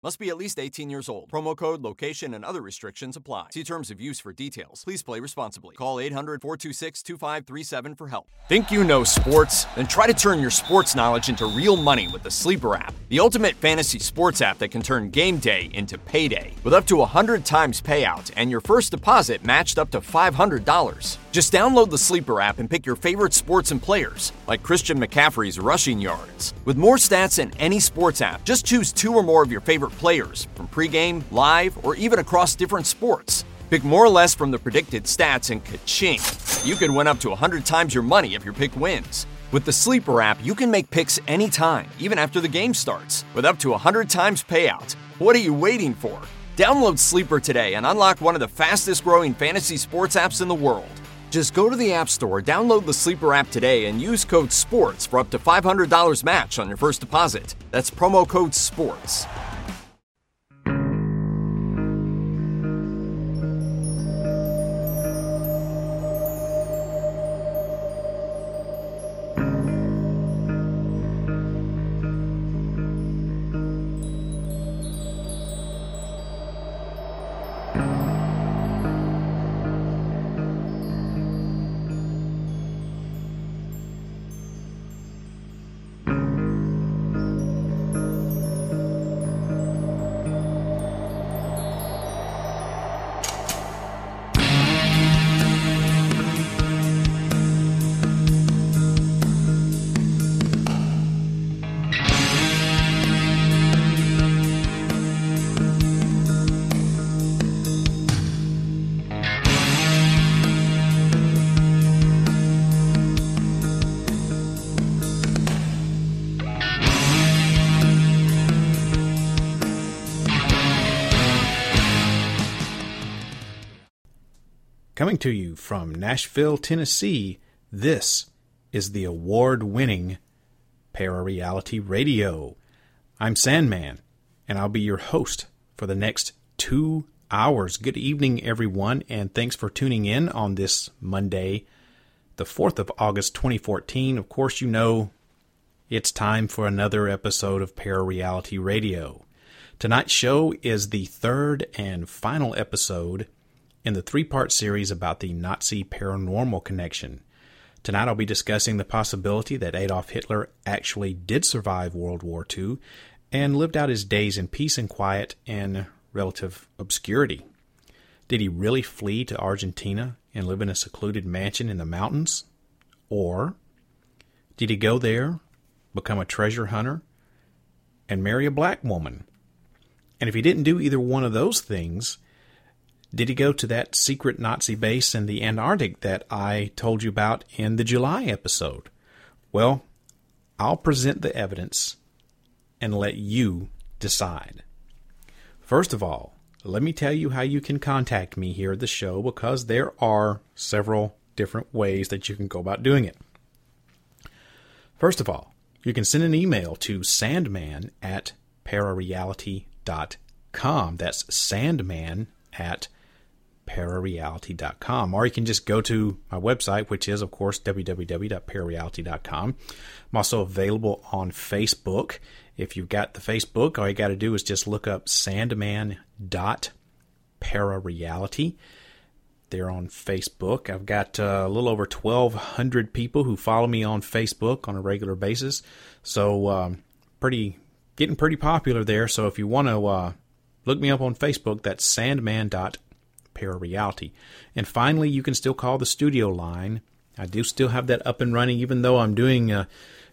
Must be at least 18 years old. Promo code, location, and other restrictions apply. See terms of use for details. Please play responsibly. Call 800 426 2537 for help. Think you know sports? Then try to turn your sports knowledge into real money with the Sleeper app, the ultimate fantasy sports app that can turn game day into payday. With up to 100 times payout and your first deposit matched up to $500. Just download the Sleeper app and pick your favorite sports and players, like Christian McCaffrey's rushing yards. With more stats than any sports app, just choose two or more of your favorite players from pregame, live, or even across different sports. Pick more or less from the predicted stats and ka-ching. You could win up to 100 times your money if your pick wins. With the Sleeper app, you can make picks anytime, even after the game starts, with up to 100 times payout. What are you waiting for? Download Sleeper today and unlock one of the fastest growing fantasy sports apps in the world. Just go to the App Store, download the Sleeper app today, and use code SPORTS for up to $500 match on your first deposit. That's promo code SPORTS. Coming to you from Nashville, Tennessee, this is the award winning Parareality Radio. I'm Sandman, and I'll be your host for the next two hours. Good evening, everyone, and thanks for tuning in on this Monday, the 4th of August, 2014. Of course, you know it's time for another episode of Parareality Radio. Tonight's show is the third and final episode in the three part series about the Nazi paranormal connection. Tonight I'll be discussing the possibility that Adolf Hitler actually did survive World War II and lived out his days in peace and quiet and relative obscurity. Did he really flee to Argentina and live in a secluded mansion in the mountains? Or did he go there, become a treasure hunter, and marry a black woman? And if he didn't do either one of those things, did he go to that secret Nazi base in the Antarctic that I told you about in the July episode? Well, I'll present the evidence and let you decide. First of all, let me tell you how you can contact me here at the show because there are several different ways that you can go about doing it. First of all, you can send an email to sandman at parareality.com. That's sandman at parareality.com. Or you can just go to my website, which is, of course, www.parareality.com. I'm also available on Facebook. If you've got the Facebook, all you got to do is just look up sandman.parareality. They're on Facebook. I've got uh, a little over 1,200 people who follow me on Facebook on a regular basis. So, um, pretty getting pretty popular there. So, if you want to uh, look me up on Facebook, that's sandman.parareality Parareality. And finally, you can still call the studio line. I do still have that up and running, even though I'm doing uh,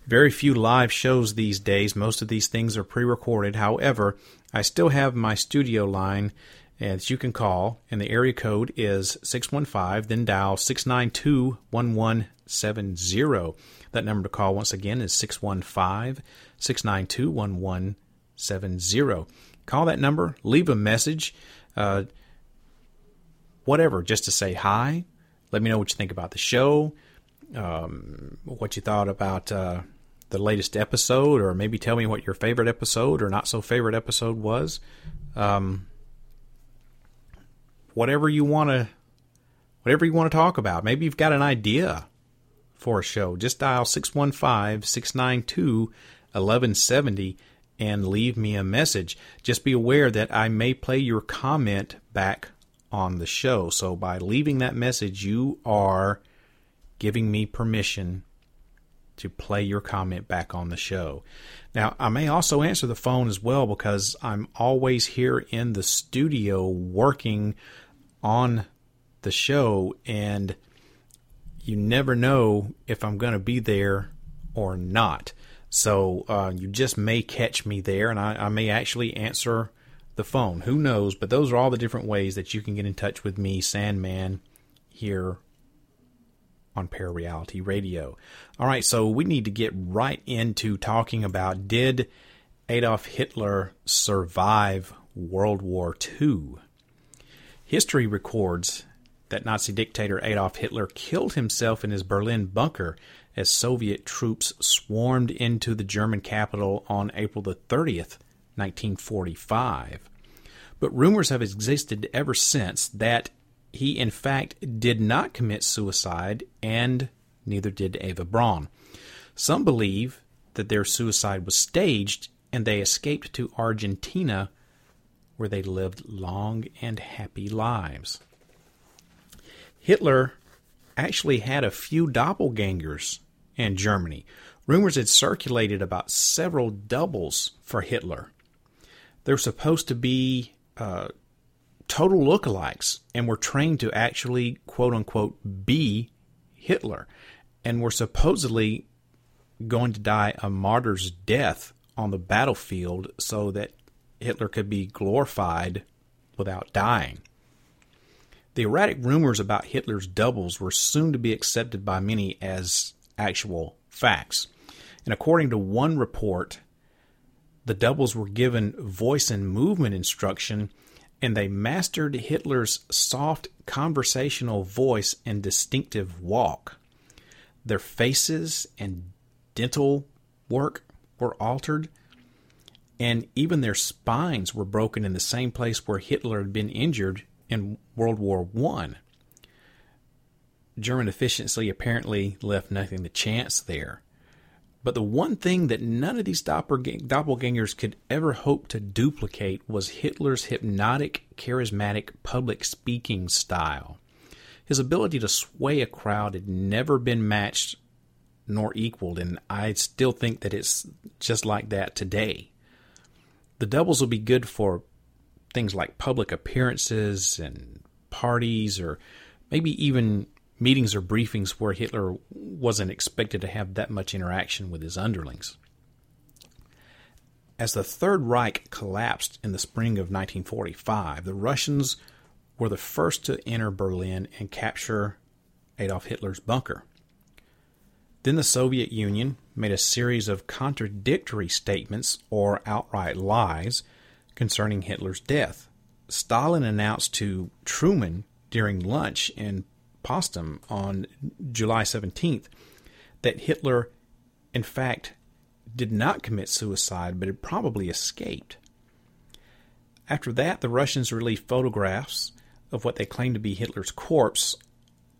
very few live shows these days. Most of these things are pre recorded. However, I still have my studio line that you can call, and the area code is 615, then dial 692 1170. That number to call once again is 615 692 1170. Call that number, leave a message. Uh, whatever, just to say hi. Let me know what you think about the show, um, what you thought about uh, the latest episode, or maybe tell me what your favorite episode or not so favorite episode was. Um, whatever you want to, whatever you want to talk about. Maybe you've got an idea for a show. Just dial 615 692 1170 and leave me a message. Just be aware that I may play your comment back on the show. So by leaving that message, you are giving me permission to play your comment back on the show. Now, I may also answer the phone as well because I'm always here in the studio working on the show, and you never know if I'm going to be there or not. So uh, you just may catch me there, and I, I may actually answer the phone. Who knows? But those are all the different ways that you can get in touch with me, Sandman, here on Parareality Radio. All right, so we need to get right into talking about did Adolf Hitler survive World War II? History records that Nazi dictator Adolf Hitler killed himself in his Berlin bunker as Soviet troops swarmed into the German capital on April the 30th, 1945. But rumors have existed ever since that he, in fact, did not commit suicide, and neither did Eva Braun. Some believe that their suicide was staged and they escaped to Argentina, where they lived long and happy lives. Hitler actually had a few doppelgangers in Germany. Rumors had circulated about several doubles for Hitler. They're supposed to be uh, total lookalikes and were trained to actually, quote unquote, be Hitler and were supposedly going to die a martyr's death on the battlefield so that Hitler could be glorified without dying. The erratic rumors about Hitler's doubles were soon to be accepted by many as actual facts. And according to one report, the doubles were given voice and movement instruction and they mastered Hitler's soft conversational voice and distinctive walk. Their faces and dental work were altered, and even their spines were broken in the same place where Hitler had been injured in World War I. German efficiency apparently left nothing to chance there. But the one thing that none of these doppelgangers could ever hope to duplicate was Hitler's hypnotic, charismatic public speaking style. His ability to sway a crowd had never been matched nor equaled, and I still think that it's just like that today. The doubles will be good for things like public appearances and parties, or maybe even meetings or briefings where Hitler wasn't expected to have that much interaction with his underlings. As the Third Reich collapsed in the spring of 1945, the Russians were the first to enter Berlin and capture Adolf Hitler's bunker. Then the Soviet Union made a series of contradictory statements or outright lies concerning Hitler's death. Stalin announced to Truman during lunch in Potsdam on July 17th that Hitler, in fact, did not commit suicide but had probably escaped. After that, the Russians released photographs of what they claimed to be Hitler's corpse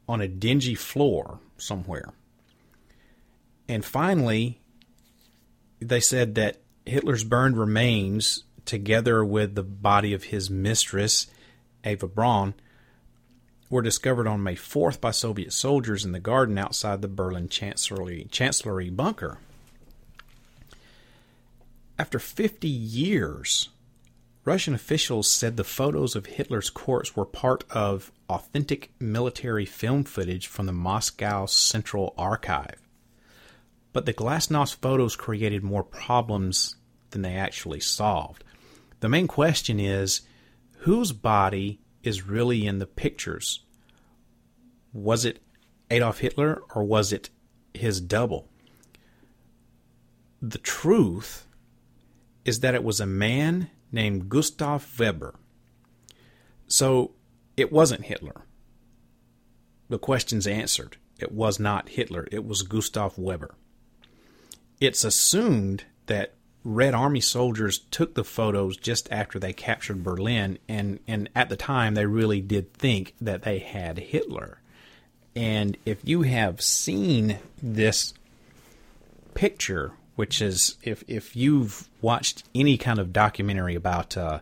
on a dingy floor somewhere. And finally, they said that Hitler's burned remains, together with the body of his mistress, Eva Braun, were discovered on May 4th by Soviet soldiers in the garden outside the Berlin Chancellery, Chancellery bunker. After 50 years, Russian officials said the photos of Hitler's corpse were part of authentic military film footage from the Moscow Central Archive. But the Glasnost photos created more problems than they actually solved. The main question is whose body is really in the pictures. Was it Adolf Hitler or was it his double? The truth is that it was a man named Gustav Weber. So it wasn't Hitler. The question's answered. It was not Hitler, it was Gustav Weber. It's assumed that Red Army soldiers took the photos just after they captured Berlin, and, and at the time they really did think that they had Hitler. And if you have seen this picture which is if if you've watched any kind of documentary about uh,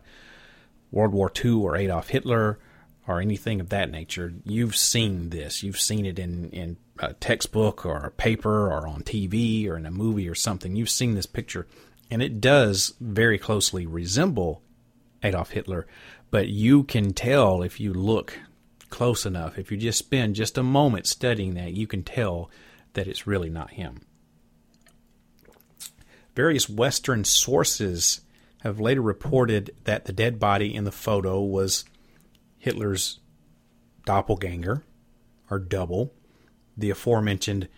World War II or Adolf Hitler or anything of that nature, you've seen this. You've seen it in in a textbook or a paper or on TV or in a movie or something. You've seen this picture, and it does very closely resemble Adolf Hitler, but you can tell if you look close enough. If you just spend just a moment studying that, you can tell that it's really not him. Various Western sources have later reported that the dead body in the photo was Hitler's doppelganger, or double, the aforementioned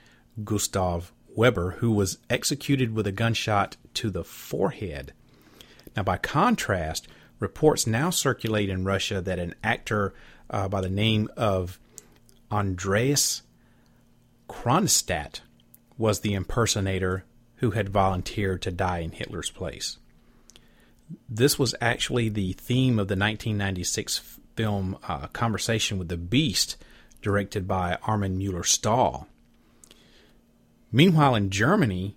Gustav Weber, who was executed with a gunshot to the forehead. Now, by contrast, reports now circulate in Russia that an actor uh, by the name of Andreas Kronstadt was the impersonator who had volunteered to die in Hitler's place. This was actually the theme of the 1996 film uh, Conversation with the Beast, directed by Armin Mueller Stahl. Meanwhile, in Germany,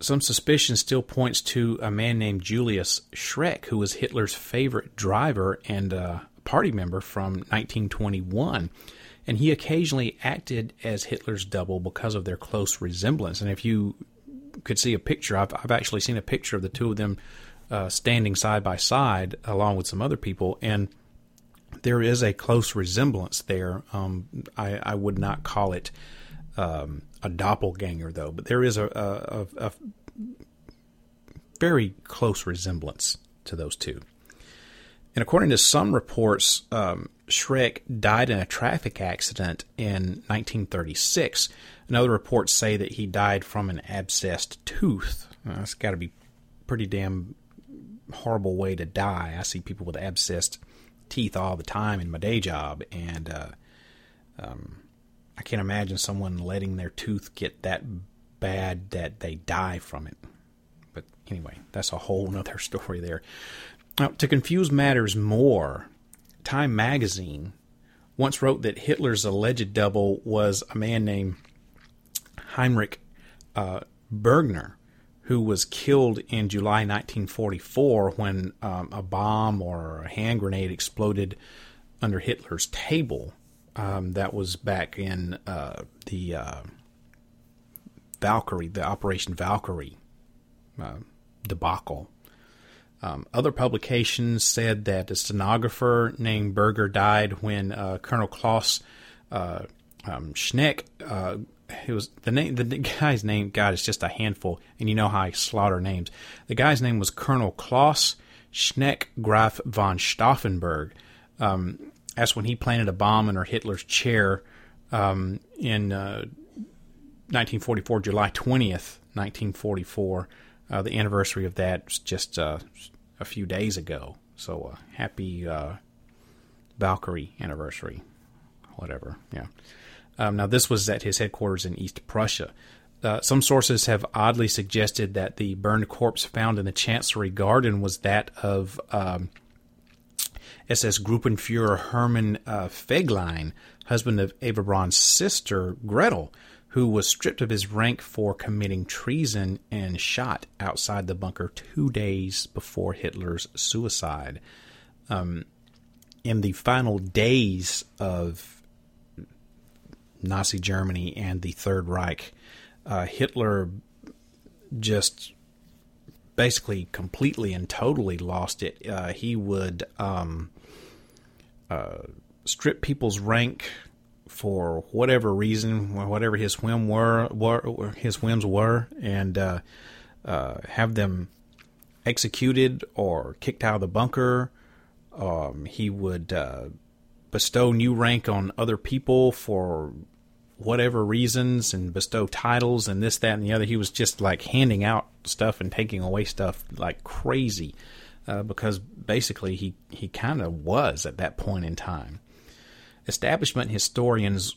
some suspicion still points to a man named Julius Schreck, who was Hitler's favorite driver and uh, party member from 1921 and he occasionally acted as Hitler's double because of their close resemblance. And if you could see a picture, I've, I've actually seen a picture of the two of them uh, standing side by side along with some other people, and there is a close resemblance there. Um, I, I, would not call it um, a doppelganger, though, but there is a, a, a very close resemblance to those two. And according to some reports, um, Schreck died in a traffic accident in 1936. And other reports say that he died from an abscessed tooth. Uh, that's got to be pretty damn horrible way to die. I see people with abscessed teeth all the time in my day job, and uh, um, I can't imagine someone letting their tooth get that bad that they die from it. But anyway, that's a whole other story there. Now, to confuse matters more, Time magazine once wrote that Hitler's alleged double was a man named Heinrich uh, Bergner, who was killed in July 1944 when um, a bomb or a hand grenade exploded under Hitler's table. Um, that was back in uh, the uh, Valkyrie, the Operation Valkyrie uh, debacle. Um, other publications said that a stenographer named Berger died when uh, Colonel Klaus uh, um, Schneck. Uh, it was the name. The guy's name. God, it's just a handful, and you know how I slaughter names. The guy's name was Colonel Klaus Schneck Graf von Stauffenberg. Um, that's when he planted a bomb under Hitler's chair um, in 1944, uh, July 20th, 1944. Uh, the anniversary of that was just uh, a few days ago. So uh, happy uh, Valkyrie anniversary, whatever. Yeah. Um, now this was at his headquarters in East Prussia. Uh, some sources have oddly suggested that the burned corpse found in the Chancery Garden was that of um, SS Gruppenfuhrer Hermann uh, Fegelein, husband of Eva Braun's sister Gretel, who was stripped of his rank for committing treason and shot outside the bunker two days before Hitler's suicide. Um, in the final days of Nazi Germany and the Third Reich, uh, Hitler just basically completely and totally lost it. Uh, he would um, uh, strip people's rank for whatever reason, whatever his whim were, were his whims were, and uh, uh, have them executed or kicked out of the bunker. Um, he would uh, bestow new rank on other people for whatever reasons and bestow titles and this, that, and the other. He was just like handing out stuff and taking away stuff like crazy uh, because basically he, he kind of was at that point in time establishment historians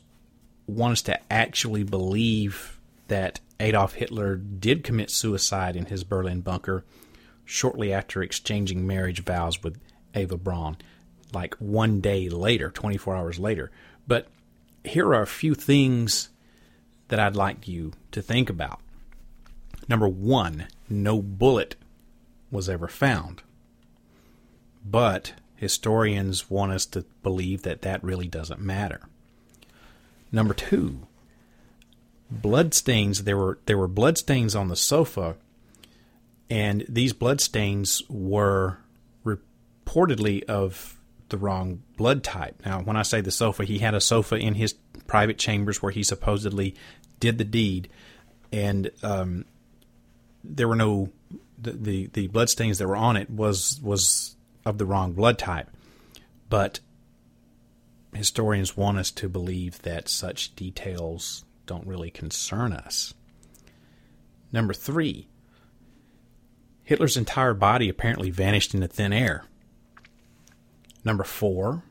want us to actually believe that Adolf Hitler did commit suicide in his Berlin bunker shortly after exchanging marriage vows with Eva Braun, like one day later, 24 hours later. But here are a few things that I'd like you to think about. Number one, no bullet was ever found. But historians want us to believe that that really doesn't matter. Number two, bloodstains. There were there were bloodstains on the sofa, and these bloodstains were reportedly of the wrong blood type. Now, when I say the sofa, he had a sofa in his private chambers where he supposedly did the deed, and um, there were no the, the the bloodstains that were on it was was of the wrong blood type, but historians want us to believe that such details don't really concern us. Number three, Hitler's entire body apparently vanished into thin air. Number four,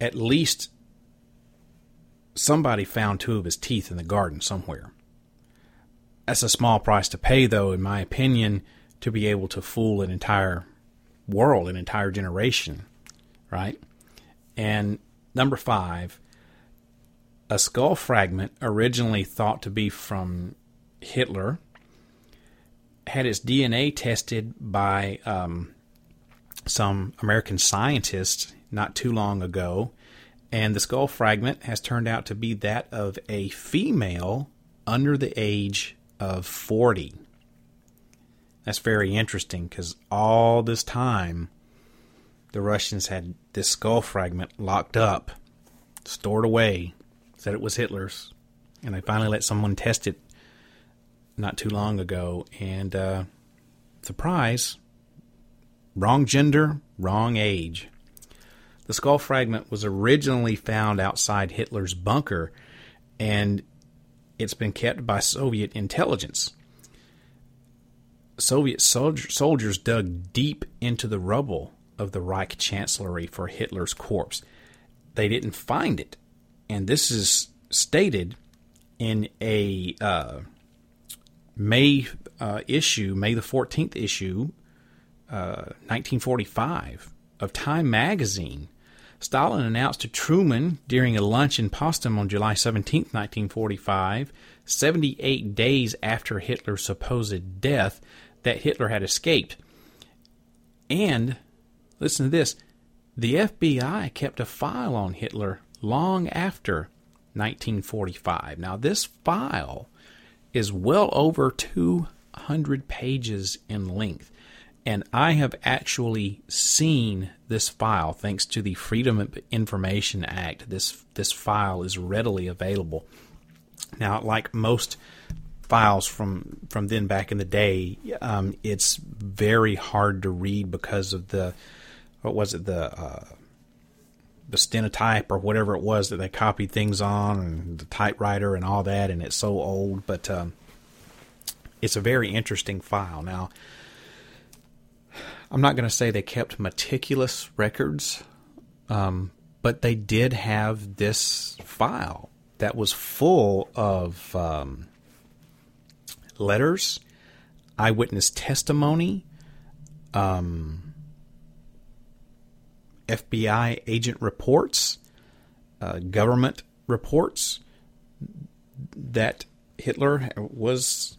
at least somebody found two of his teeth in the garden somewhere. That's a small price to pay, though, in my opinion, to be able to fool an entire world, an entire generation, right? And number five, a skull fragment originally thought to be from Hitler had its DNA tested by um, some American scientists not too long ago, and the skull fragment has turned out to be that of a female under the age of 40. That's very interesting because all this time the Russians had this skull fragment locked up, stored away, said it was Hitler's, and they finally let someone test it not too long ago. And uh, surprise, wrong gender, wrong age. The skull fragment was originally found outside Hitler's bunker, and it's been kept by Soviet intelligence. Soviet soldier, soldiers dug deep into the rubble of the Reich Chancellery for Hitler's corpse. They didn't find it, and this is stated in a uh, May uh, issue, May the 14th issue, uh, 1945 of Time magazine. Stalin announced to Truman during a lunch in Potsdam on July 17, 1945, 78 days after Hitler's supposed death, that Hitler had escaped. And, listen to this the FBI kept a file on Hitler long after 1945. Now, this file is well over 200 pages in length. And I have actually seen this file thanks to the Freedom of Information Act. This this file is readily available. Now, like most files from from then back in the day, um, it's very hard to read because of the what was it the uh, the stenotype or whatever it was that they copied things on and the typewriter and all that, and it's so old. But um, it's a very interesting file. Now, I'm not going to say they kept meticulous records, um, but they did have this file that was full of um, letters, eyewitness testimony, um, FBI agent reports, uh, government reports that Hitler was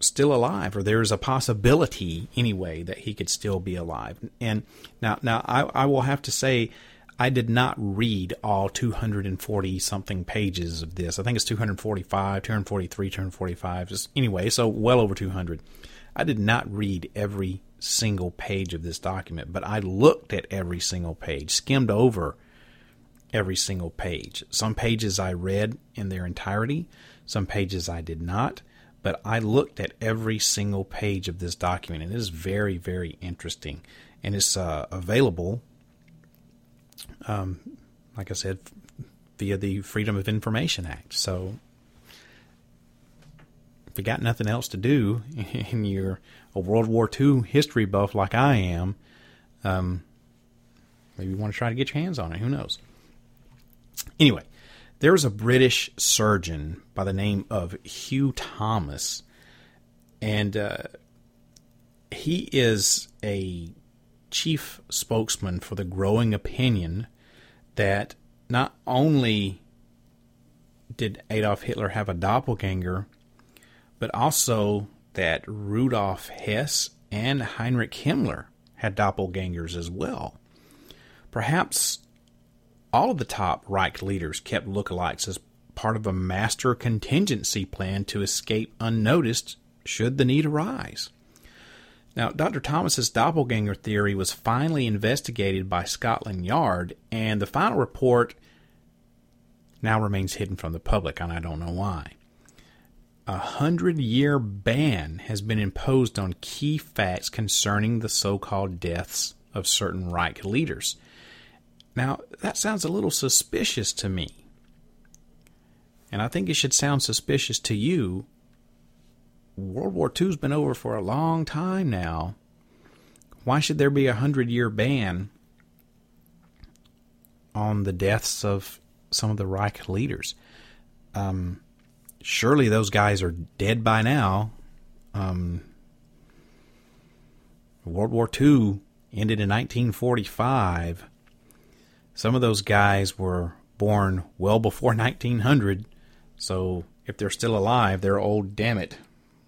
still alive, or there's a possibility anyway that he could still be alive. And now, now I, I will have to say, I did not read all 240 something pages of this. I think it's 245, 243, 245. Just anyway, so well over 200. I did not read every single page of this document, but I looked at every single page, skimmed over every single page. Some pages I read in their entirety, some pages I did not but I looked at every single page of this document, and it is very, very interesting. And it's uh, available, um, like I said, via the Freedom of Information Act. So if you got nothing else to do and you're a World War II history buff like I am, um, maybe you want to try to get your hands on it. Who knows? Anyway, there was a British surgeon by the name of Hugh Thomas, and uh, he is a chief spokesman for the growing opinion that not only did Adolf Hitler have a doppelganger, but also that Rudolf Hess and Heinrich Himmler had doppelgangers as well. Perhaps all of the top Reich leaders kept lookalikes as part of a master contingency plan to escape unnoticed should the need arise. Now, Dr. Thomas's doppelganger theory was finally investigated by Scotland Yard, and the final report now remains hidden from the public, and I don't know why. A hundred year ban has been imposed on key facts concerning the so called deaths of certain Reich leaders. Now, that sounds a little suspicious to me. And I think it should sound suspicious to you World War II's been over for a long time now. Why should there be a hundred year ban on the deaths of some of the Reich leaders? Um, surely those guys are dead by now. Um, World War II ended in 1945. Some of those guys were born well before 1900, so if they're still alive, they're old, damn it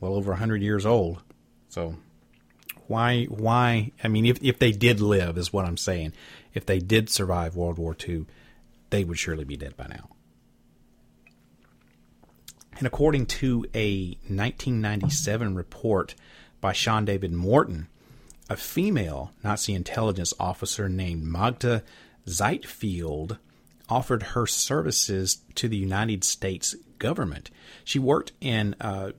well over 100 years old. So why why I mean if if they did live is what I'm saying. If they did survive World War II, they would surely be dead by now. And according to a 1997 report by Sean David Morton, a female Nazi intelligence officer named Magda Zeitfeld offered her services to the United States government. She worked in uh,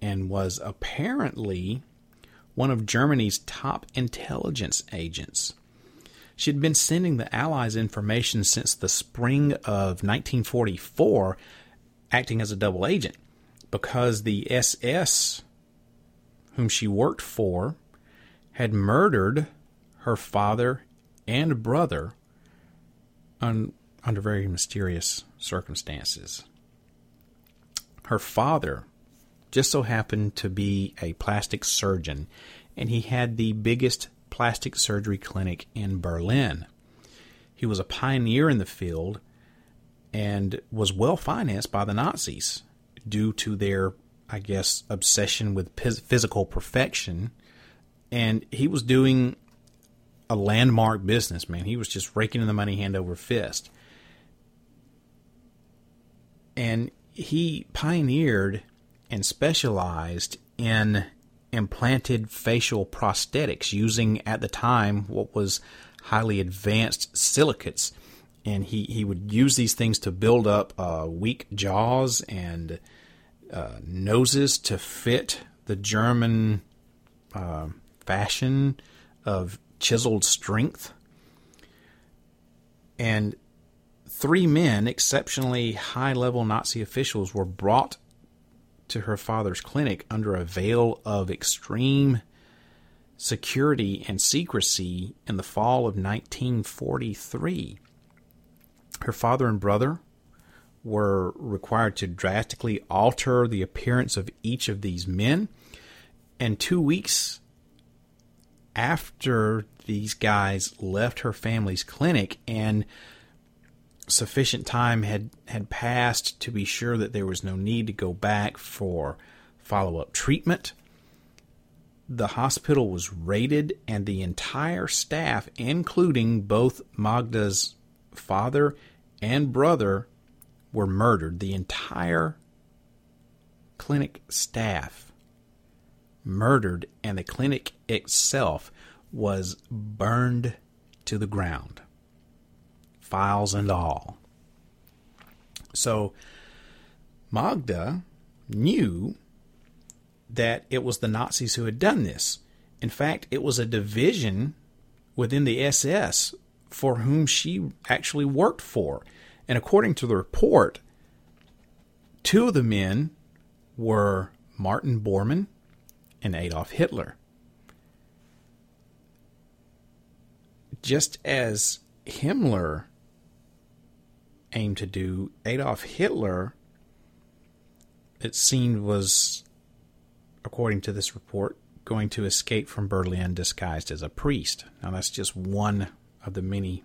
and was apparently one of Germany's top intelligence agents. She had been sending the Allies information since the spring of 1944, acting as a double agent, because the SS, whom she worked for, had murdered her father and brother un, under very mysterious circumstances. Her father just so happened to be a plastic surgeon, and he had the biggest plastic surgery clinic in Berlin. He was a pioneer in the field and was well financed by the Nazis due to their, I guess, obsession with physical perfection. And he was doing a landmark business, man. He was just raking in the money hand over fist. And he pioneered and specialized in implanted facial prosthetics using at the time what was highly advanced silicates and he, he would use these things to build up uh, weak jaws and uh, noses to fit the German uh, fashion of chiseled strength. And three men, exceptionally high level Nazi officials, were brought to her father's clinic under a veil of extreme security and secrecy in the fall of 1943. Her father and brother were required to drastically alter the appearance of each of these men. And two weeks after these guys left her family's clinic and sufficient time had, had passed to be sure that there was no need to go back for follow up treatment. The hospital was raided, and the entire staff, including both Magda's father and brother, were murdered. The entire clinic staff murdered, and the clinic itself was burned to the ground, files and all. So Magda knew that it was the Nazis who had done this. In fact, it was a division within the SS for whom she actually worked for. And according to the report, two of the men were Martin Bormann and Adolf Hitler. Just as Himmler to do, Adolf Hitler, it seemed, was, according to this report, going to escape from Berlin disguised as a priest. Now, that's just one of the many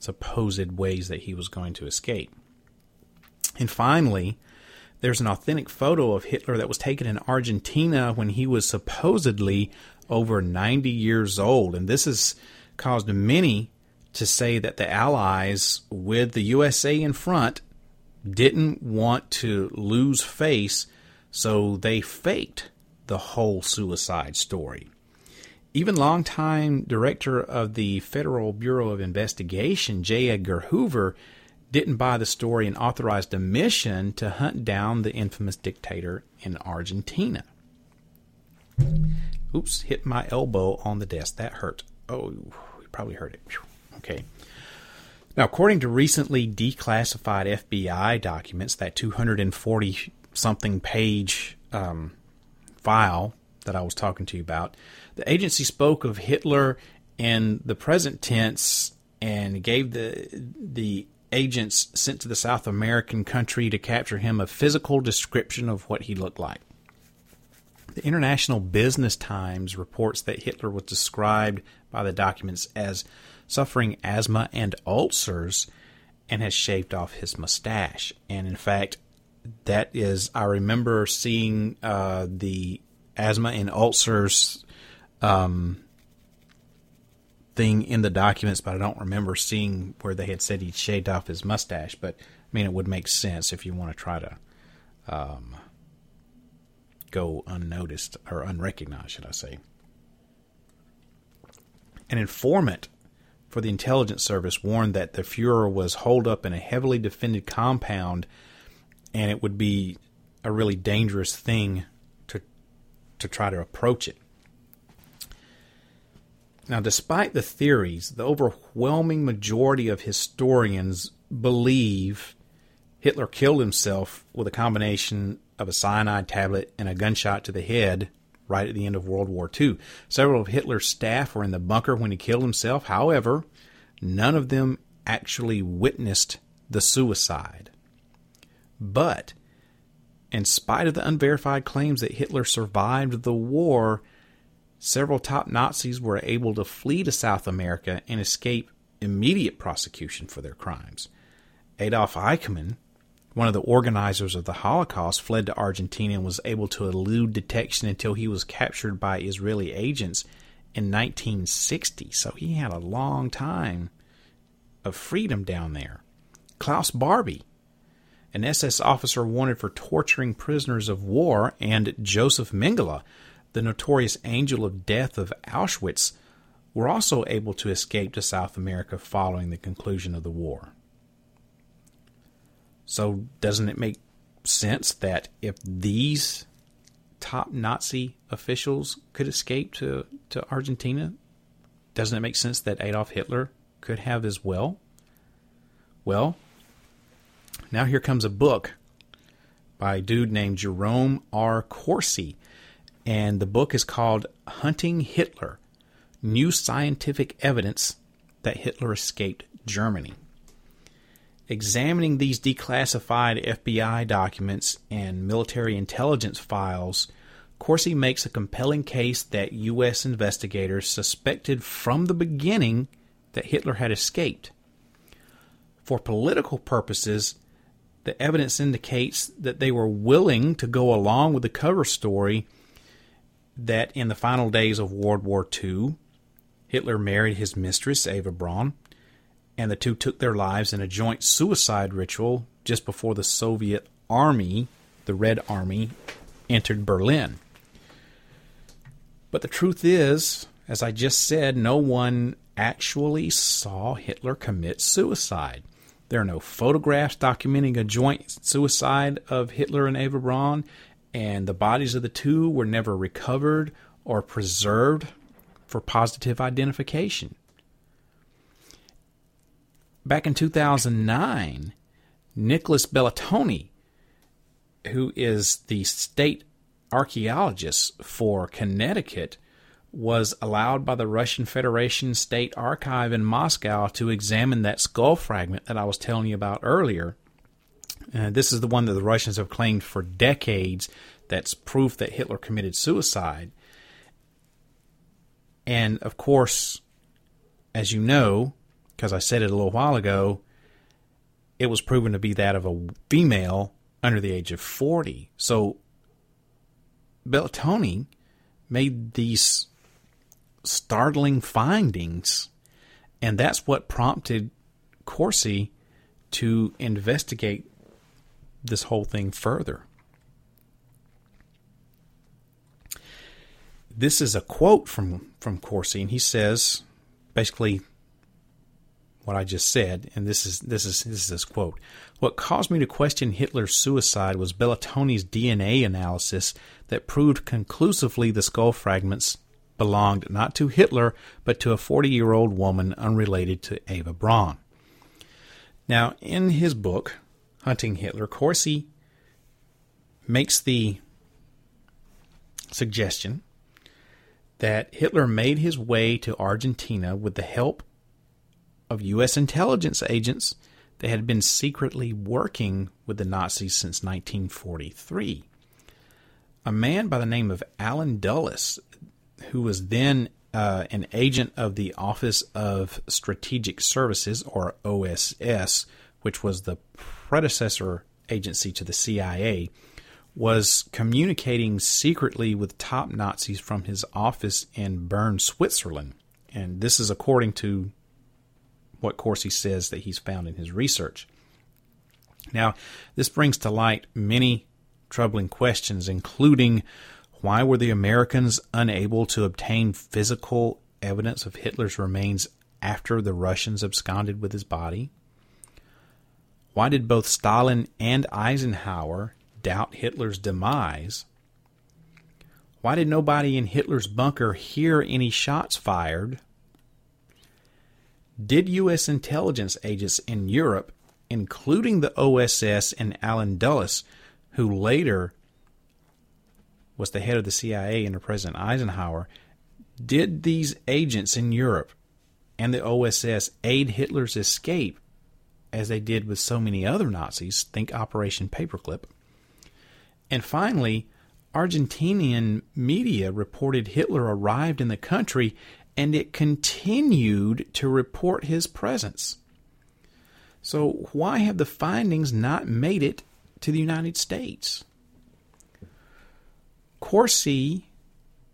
supposed ways that he was going to escape. And finally, There's an authentic photo of Hitler that was taken in Argentina when he was supposedly over 90 years old. And this has caused many to say that the Allies, with the USA in front, didn't want to lose face, so they faked the whole suicide story. Even longtime director of the Federal Bureau of Investigation, J. Edgar Hoover, didn't buy the story and authorized a mission to hunt down the infamous dictator in Argentina. Oops, hit my elbow on the desk. That hurt. Oh, you probably heard it. Okay. Now, according to recently declassified FBI documents, that 240 something page um, file that I was talking to you about, the agency spoke of Hitler in the present tense and gave the the agents sent to the South American country to capture him a physical description of what he looked like. The International Business Times reports that Hitler was described by the documents as suffering asthma and ulcers and has shaved off his mustache. And in fact, that is, I remember seeing uh, the asthma and ulcers um, thing in the documents, but I don't remember seeing where they had said he'd shaved off his mustache. But I mean, it would make sense if you want to try to um, go unnoticed or unrecognized, should I say. An informant for the intelligence service warned that the Fuhrer was holed up in a heavily defended compound and it would be a really dangerous thing to to try to approach it. Now, despite the theories, the overwhelming majority of historians believe Hitler killed himself with a combination of a cyanide tablet and a gunshot to the head right at the end of World War II. Several of Hitler's staff were in the bunker when he killed himself. However, none of them actually witnessed the suicide. But, in spite of the unverified claims that Hitler survived the war, several top Nazis were able to flee to South America and escape immediate prosecution for their crimes. Adolf Eichmann, one of the organizers of the Holocaust, fled to Argentina and was able to elude detection until he was captured by Israeli agents in 1960. So he had a long time of freedom down there. Klaus Barbie, an SS officer wanted for torturing prisoners of war, and Joseph Mengele, the notorious angel of death of Auschwitz, were also able to escape to South America following the conclusion of the war. So, doesn't it make sense that if these top Nazi officials could escape to, to Argentina, doesn't it make sense that Adolf Hitler could have as well? Well, now here comes a book by a dude named Jerome R. Corsi, and the book is called Hunting Hitler New Scientific Evidence that Hitler Escaped Germany examining these declassified FBI documents and military intelligence files, Corsi makes a compelling case that U.S. investigators suspected from the beginning that Hitler had escaped. For political purposes, the evidence indicates that they were willing to go along with the cover story that in the final days of World War II, Hitler married his mistress, Eva Braun, and the two took their lives in a joint suicide ritual just before the Soviet army, the Red Army, entered Berlin. But the truth is, as I just said, no one actually saw Hitler commit suicide. There are no photographs documenting a joint suicide of Hitler and Eva Braun, and the bodies of the two were never recovered or preserved for positive identification back in 2009, Nicholas Bellantoni, who is the state archaeologist for Connecticut, was allowed by the Russian Federation State Archive in Moscow to examine that skull fragment that I was telling you about earlier. Uh, this is the one that the Russians have claimed for decades that's proof that Hitler committed suicide. And of course, as you know, because I said it a little while ago, it was proven to be that of a female under the age of 40. So Bellantoni made these startling findings, and that's what prompted Corsi to investigate this whole thing further. This is a quote from, from Corsi, and he says basically what I just said, and this is this is this is his quote. What caused me to question Hitler's suicide was Bellantoni's DNA analysis that proved conclusively the skull fragments belonged not to Hitler, but to a 40 year old woman unrelated to Eva Braun. Now, in his book, Hunting Hitler, Corsi makes the suggestion that Hitler made his way to Argentina with the help of U.S. intelligence agents that had been secretly working with the Nazis since 1943. A man by the name of Allen Dulles, who was then uh, an agent of the Office of Strategic Services, or OSS, which was the predecessor agency to the CIA, was communicating secretly with top Nazis from his office in Bern, Switzerland. And this is according to what Corsi says that he's found in his research. Now, this brings to light many troubling questions, including why were the Americans unable to obtain physical evidence of Hitler's remains after the Russians absconded with his body? Why did both Stalin and Eisenhower doubt Hitler's demise? Why did nobody in Hitler's bunker hear any shots fired? Did U.S. intelligence agents in Europe, including the OSS and Allen Dulles, who later was the head of the CIA under President Eisenhower, did these agents in Europe and the OSS aid Hitler's escape as they did with so many other Nazis? Think Operation Paperclip. And finally, Argentinian media reported Hitler arrived in the country and it continued to report his presence. So, why have the findings not made it to the United States? Corsi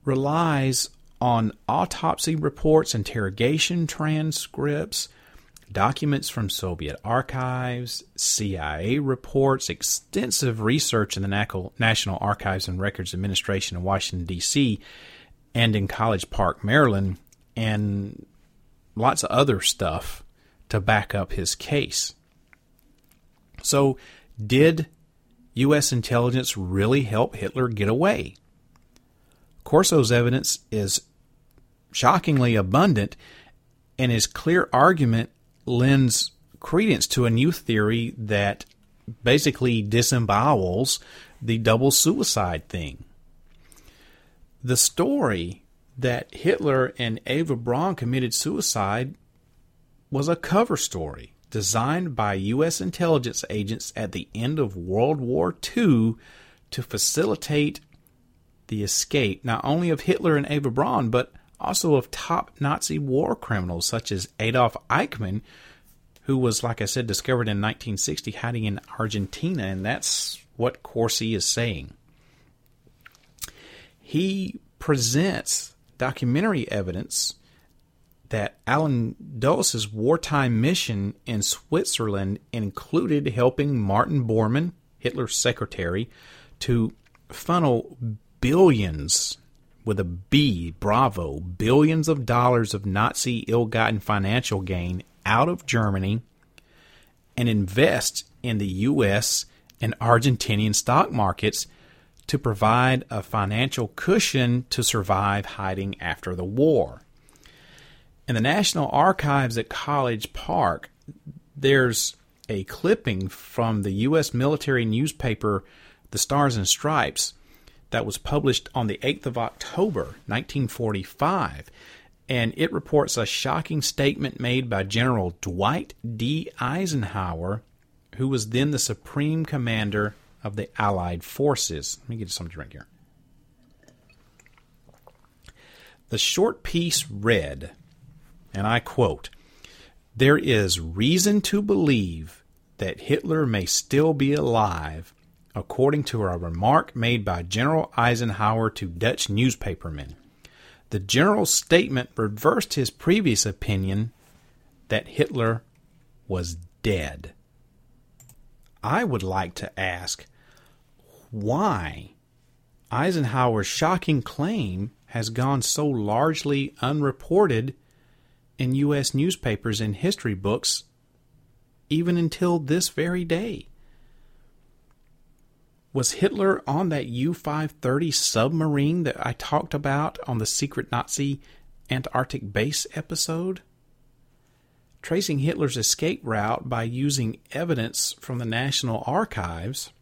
relies on autopsy reports, interrogation transcripts, documents from Soviet archives, CIA reports, extensive research in the National Archives and Records Administration in Washington, D.C., and in College Park, Maryland, and lots of other stuff to back up his case. So, did U.S. intelligence really help Hitler get away? Corsi's evidence is shockingly abundant, and his clear argument lends credence to a new theory that basically disembowels the double suicide thing. The story that Hitler and Eva Braun committed suicide was a cover story designed by U.S. intelligence agents at the end of World War II to facilitate the escape not only of Hitler and Eva Braun, but also of top Nazi war criminals such as Adolf Eichmann, who was, like I said, discovered in 1960 hiding in Argentina, and that's what Corsi is saying. He presents documentary evidence that Allen Dulles' wartime mission in Switzerland included helping Martin Bormann, Hitler's secretary, to funnel billions with a B, bravo, billions of dollars of Nazi ill gotten financial gain out of Germany and invest in the U.S. and Argentinian stock markets to provide a financial cushion to survive hiding after the war. In the National Archives at College Park, there's a clipping from the U.S. military newspaper, The Stars and Stripes, that was published on the 8th of October, 1945. And it reports a shocking statement made by General Dwight D. Eisenhower, who was then the Supreme Commander of the Allied forces. Let me get some drink here. The short piece read, and I quote, There is reason to believe that Hitler may still be alive according to a remark made by General Eisenhower to Dutch newspapermen. The general's statement reversed his previous opinion that Hitler was dead. I would like to ask why Eisenhower's shocking claim has gone so largely unreported in U.S. newspapers and history books even until this very day. Was Hitler on that U 530 submarine that I talked about on the Secret Nazi Antarctic Base episode? tracing Hitler's escape route by using evidence from the National Archives,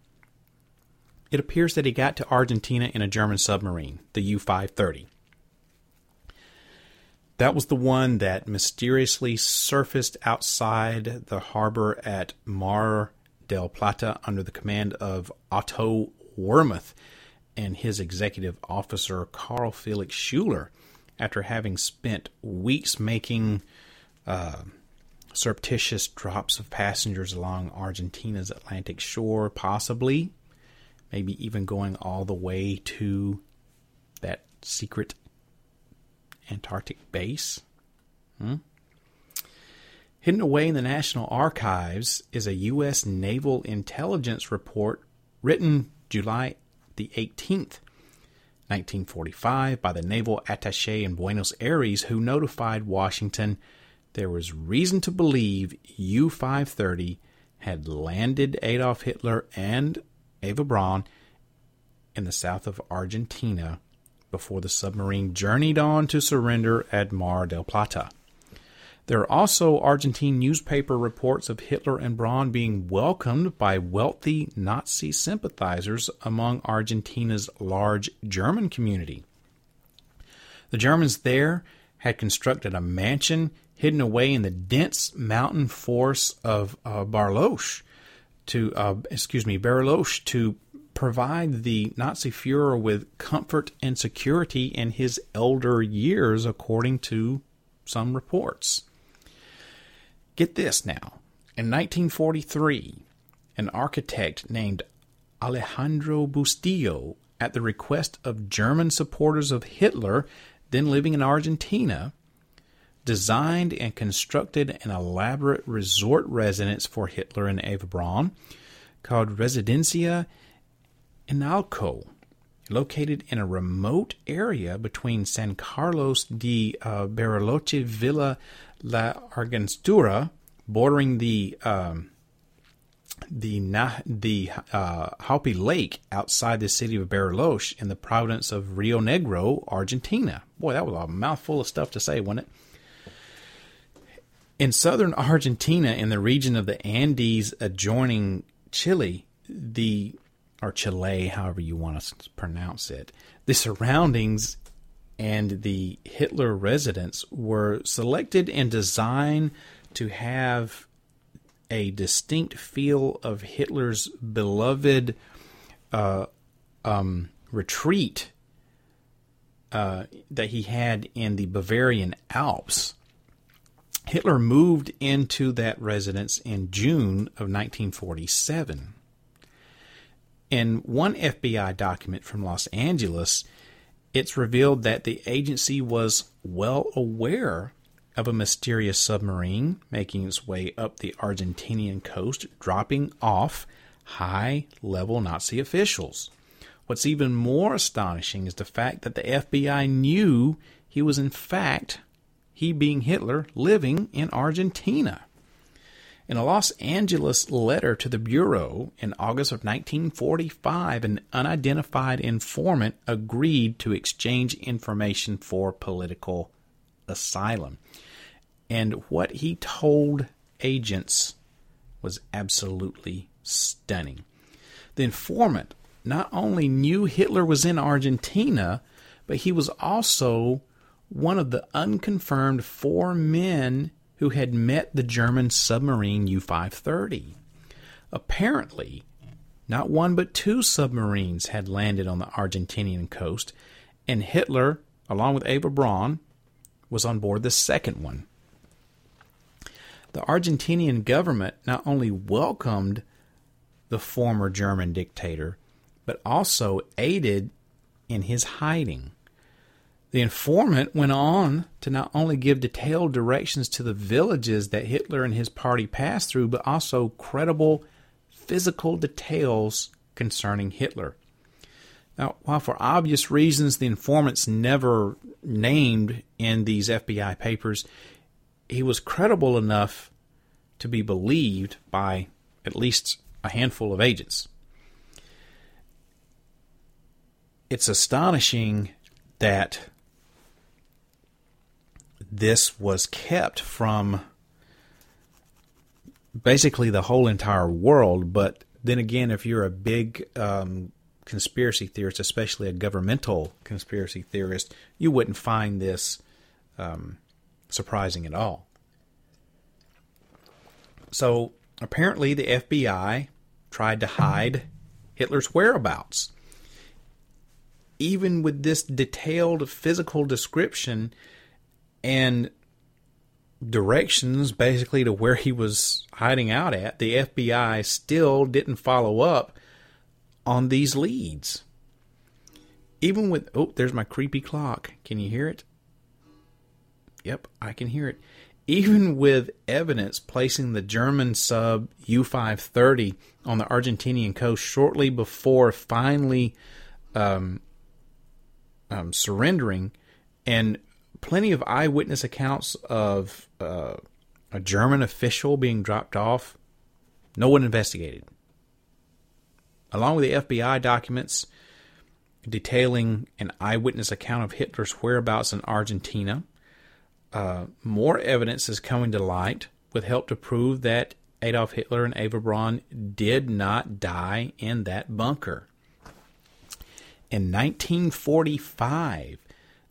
it appears that he got to Argentina in a German submarine, the U 530. That was the one that mysteriously surfaced outside the harbor at Mar del Plata under the command of Otto Wermuth and his executive officer Carl Felix Schuler after having spent weeks making uh, surreptitious drops of passengers along Argentina's Atlantic shore, possibly, maybe even going all the way to that secret Antarctic base. Hmm? Hidden away in the National Archives is a U.S. Naval Intelligence Report written July the 18th, 1945, by the naval attache in Buenos Aires who notified Washington there was reason to believe U 530 had landed Adolf Hitler and Eva Braun in the south of Argentina before the submarine journeyed on to surrender at Mar del Plata. There are also Argentine newspaper reports of Hitler and Braun being welcomed by wealthy Nazi sympathizers among Argentina's large German community. The Germans there had constructed a mansion hidden away in the dense mountain forests of uh, Barlosch to, uh, excuse me, Bariloche to provide the Nazi Fuhrer with comfort and security in his elder years, according to some reports. Get this now. In 1943, an architect named Alejandro Bustillo, at the request of German supporters of Hitler, then living in Argentina, designed and constructed an elaborate resort residence for Hitler and Eva Braun called Residencia Inalco, located in a remote area between San Carlos de uh, Bariloche Villa La Argentura, bordering the um, the the uh, Haupi Lake outside the city of Bariloche in the province of Rio Negro, Argentina. Boy, that was a mouthful of stuff to say, wasn't it? In southern Argentina, in the region of the Andes adjoining Chile, the or Chile, however you want to pronounce it, the surroundings and the Hitler residence were selected and designed to have a distinct feel of Hitler's beloved uh, um, retreat uh, that he had in the Bavarian Alps Hitler moved into that residence in June of 1947. In one FBI document from Los Angeles, it's revealed that the agency was well aware of a mysterious submarine making its way up the Argentinian coast, dropping off high level Nazi officials. What's even more astonishing is the fact that the FBI knew he was, in fact, he being Hitler, living in Argentina. In a Los Angeles letter to the Bureau in August of 1945, an unidentified informant agreed to exchange information for political asylum. And what he told agents was absolutely stunning. The informant not only knew Hitler was in Argentina, but he was also one of the unconfirmed four men who had met the German submarine U 530. Apparently, not one but two submarines had landed on the Argentinian coast, and Hitler, along with Eva Braun, was on board the second one. The Argentinian government not only welcomed the former German dictator, but also aided in his hiding. The informant went on to not only give detailed directions to the villages that Hitler and his party passed through, but also credible physical details concerning Hitler. Now, while for obvious reasons the informant's never named in these FBI papers, he was credible enough to be believed by at least a handful of agents. It's astonishing that this was kept from basically the whole entire world. But then again, if you're a big um, conspiracy theorist, especially a governmental conspiracy theorist, you wouldn't find this um, surprising at all. So apparently, the FBI tried to hide Hitler's whereabouts. Even with this detailed physical description and directions basically to where he was hiding out at, the FBI still didn't follow up on these leads. Even with, oh, there's my creepy clock. Can you hear it? Yep, I can hear it. Even with evidence placing the German sub U 530 on the Argentinian coast shortly before finally um, um, surrendering, and plenty of eyewitness accounts of uh, a German official being dropped off, no one investigated along with the FBI documents detailing an eyewitness account of Hitler's whereabouts in Argentina. Uh, more evidence is coming to light with help to prove that Adolf Hitler and Eva Braun did not die in that bunker. In 1945,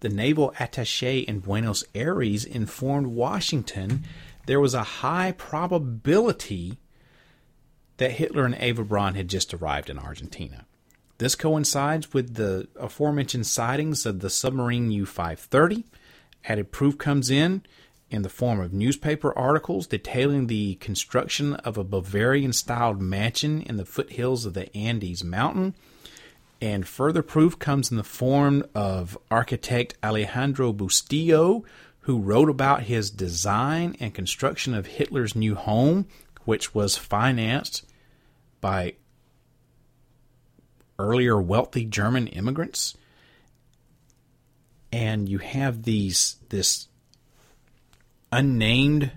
the naval attache in Buenos Aires informed Washington there was a high probability that Hitler and Eva Braun had just arrived in Argentina. This coincides with the aforementioned sightings of the submarine U 530. Added proof comes in in the form of newspaper articles detailing the construction of a Bavarian styled mansion in the foothills of the Andes Mountain. And further proof comes in the form of architect Alejandro Bustillo, who wrote about his design and construction of Hitler's new home, which was financed by earlier wealthy German immigrants. And you have these this unnamed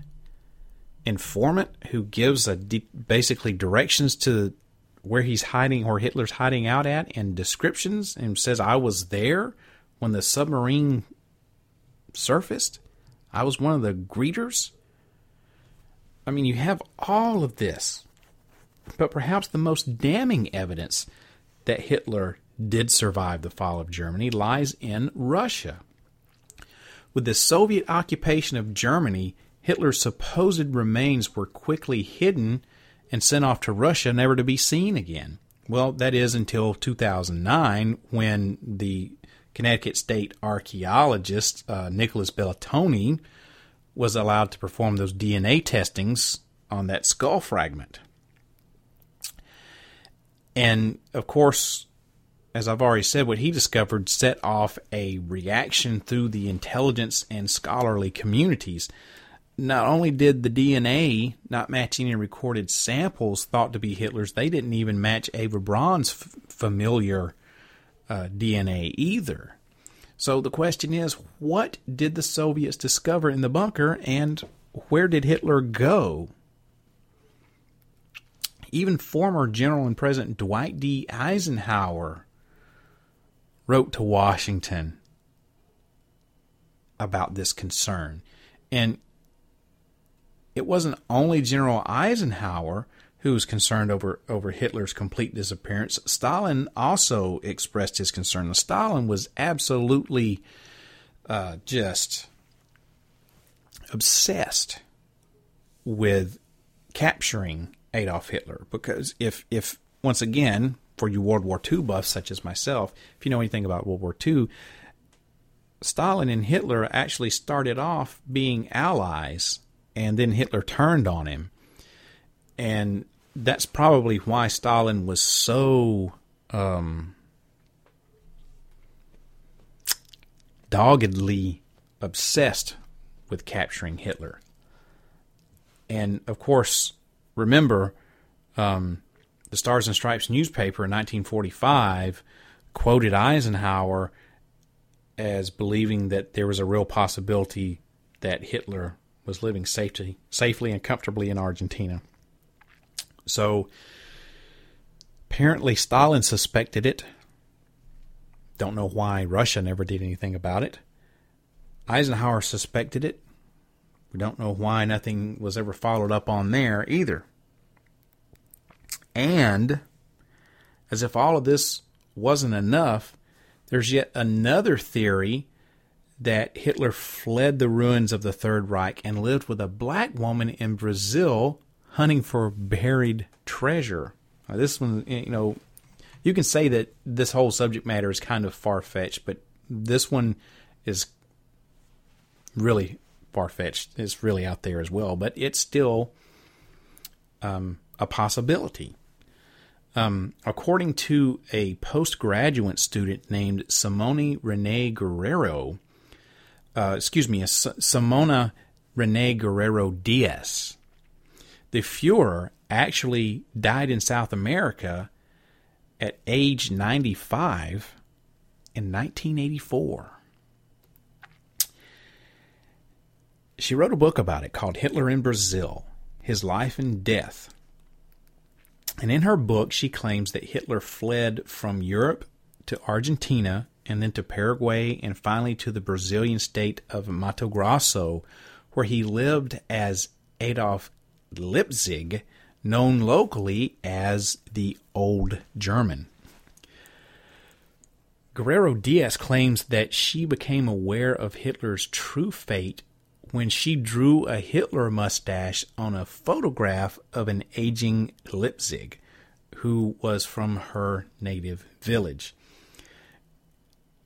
informant who gives a basically directions to where he's hiding or Hitler's hiding out at and descriptions and says I was there when the submarine surfaced. I was one of the greeters. I mean, you have all of this but perhaps the most damning evidence that Hitler did survive the fall of Germany lies in Russia. With the Soviet occupation of Germany, Hitler's supposed remains were quickly hidden and sent off to Russia, never to be seen again. Well, that is until 2009 when the Connecticut State archaeologist uh, Nicholas Bellantoni was allowed to perform those DNA testings on that skull fragment. And of course, as I've already said, what he discovered set off a reaction through the intelligence and scholarly communities. Not only did the DNA not match any recorded samples thought to be Hitler's, they didn't even match Eva Braun's f- familiar uh, DNA either. So the question is, what did the Soviets discover in the bunker, and where did Hitler go? Even former General and President Dwight D. Eisenhower wrote to Washington about this concern. And it wasn't only General Eisenhower who was concerned over, over Hitler's complete disappearance. Stalin also expressed his concern. Stalin was absolutely uh, just obsessed with capturing Adolf Hitler because if if once again for you World War II buffs such as myself, if you know anything about World War II, Stalin and Hitler actually started off being allies, and then Hitler turned on him. And that's probably why Stalin was so um, doggedly obsessed with capturing Hitler. And of course, remember, um, the Stars and Stripes newspaper in 1945 quoted Eisenhower as believing that there was a real possibility that Hitler was living safely, safely and comfortably in Argentina. So apparently Stalin suspected it. Don't know why Russia never did anything about it. Eisenhower suspected it. We don't know why nothing was ever followed up on there either. And as if all of this wasn't enough, there's yet another theory that Hitler fled the ruins of the Third Reich and lived with a black woman in Brazil hunting for buried treasure. Now, this one, you know, you can say that this whole subject matter is kind of far fetched, but this one is really far fetched. It's really out there as well, but it's still um, a possibility. Um, according to a postgraduate student named Simone Renee Guerrero, uh, excuse me, Simona Rene Guerrero Diaz, the Fuhrer actually died in South America at age 95 in 1984. She wrote a book about it called Hitler in Brazil His Life and Death and in her book, she claims that Hitler fled from Europe to Argentina and then to Paraguay and finally to the Brazilian state of Mato Grosso, where he lived as Adolf Leipzig, known locally as the Old German. Guerrero Diaz claims that she became aware of Hitler's true fate when she drew a Hitler mustache on a photograph of an aging Leipzig who was from her native village.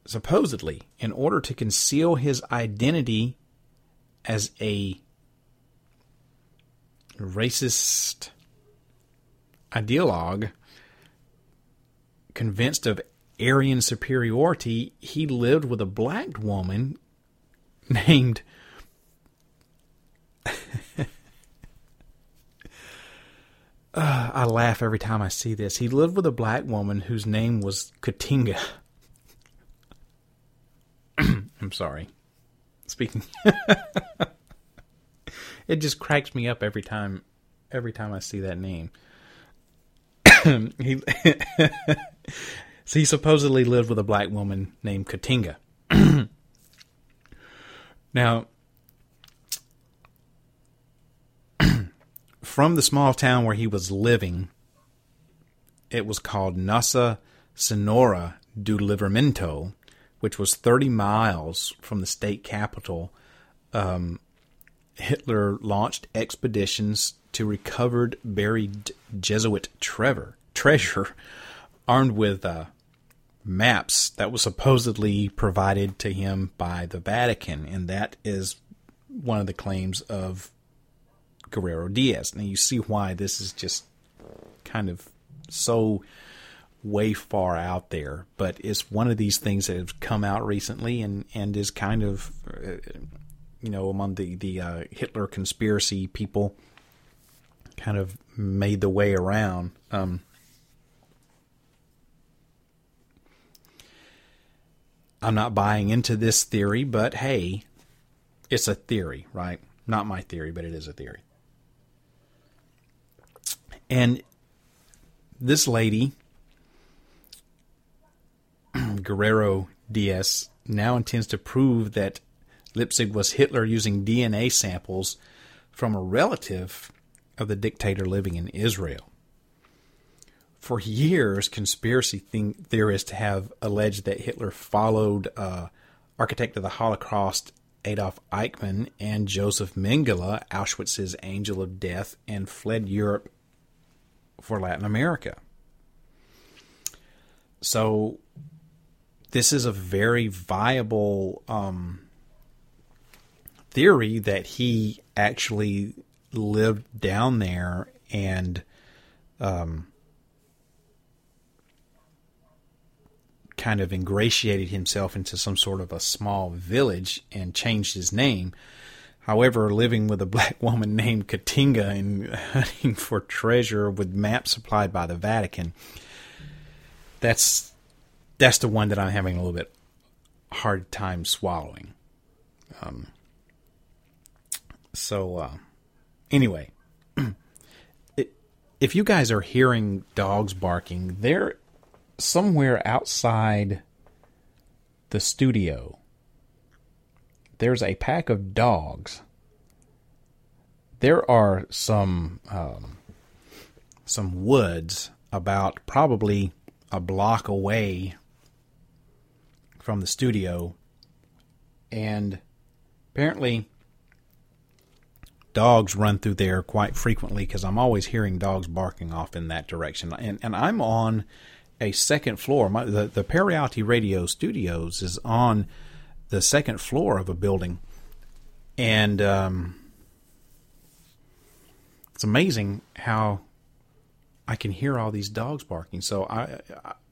Supposedly, in order to conceal his identity as a racist ideologue convinced of Aryan superiority, he lived with a black woman named uh, I laugh every time I see this. He lived with a black woman whose name was Katinga. I'm sorry. Speaking It just cracks me up every time every time I see that name. he so he supposedly lived with a black woman named Katinga. now, from the small town where he was living, it was called Nossa Senhora do Livramento, which was 30 miles from the state capital. Um, Hitler launched expeditions to recovered buried Jesuit Trevor, treasure armed with uh, maps that was supposedly provided to him by the Vatican. And that is one of the claims of Guerrero Diaz. Now you see why this is just kind of so way far out there, but it's one of these things that have come out recently and and is kind of uh, you know among the the uh, Hitler conspiracy people kind of made the way around. Um, I'm not buying into this theory, but hey, it's a theory, right? Not my theory, but it is a theory. And this lady, Guerrero Diaz now intends to prove that Leipzig was Hitler using DNA samples from a relative of the dictator living in Israel. For years, conspiracy theorists have alleged that Hitler followed uh, architect of the Holocaust Adolf Eichmann and Joseph Mengele, Auschwitz's angel of death, and fled Europe for Latin America. So this is a very viable um, theory that he actually lived down there and um, kind of ingratiated himself into some sort of a small village and changed his name. However, living with a black woman named Katinga and hunting for treasure with maps supplied by the Vatican, that's that's the one that I'm having a little bit hard time swallowing. Um, so, uh, anyway, if you guys are hearing dogs barking, they're somewhere outside the studio. There's a pack of dogs. There are some um, some woods about probably a block away from the studio, and apparently dogs run through there quite frequently because I'm always hearing dogs barking off in that direction. And and I'm on a second floor. My, the the Parareality Radio Studios is on the second floor of a building, and um, it's amazing how I can hear all these dogs barking. So I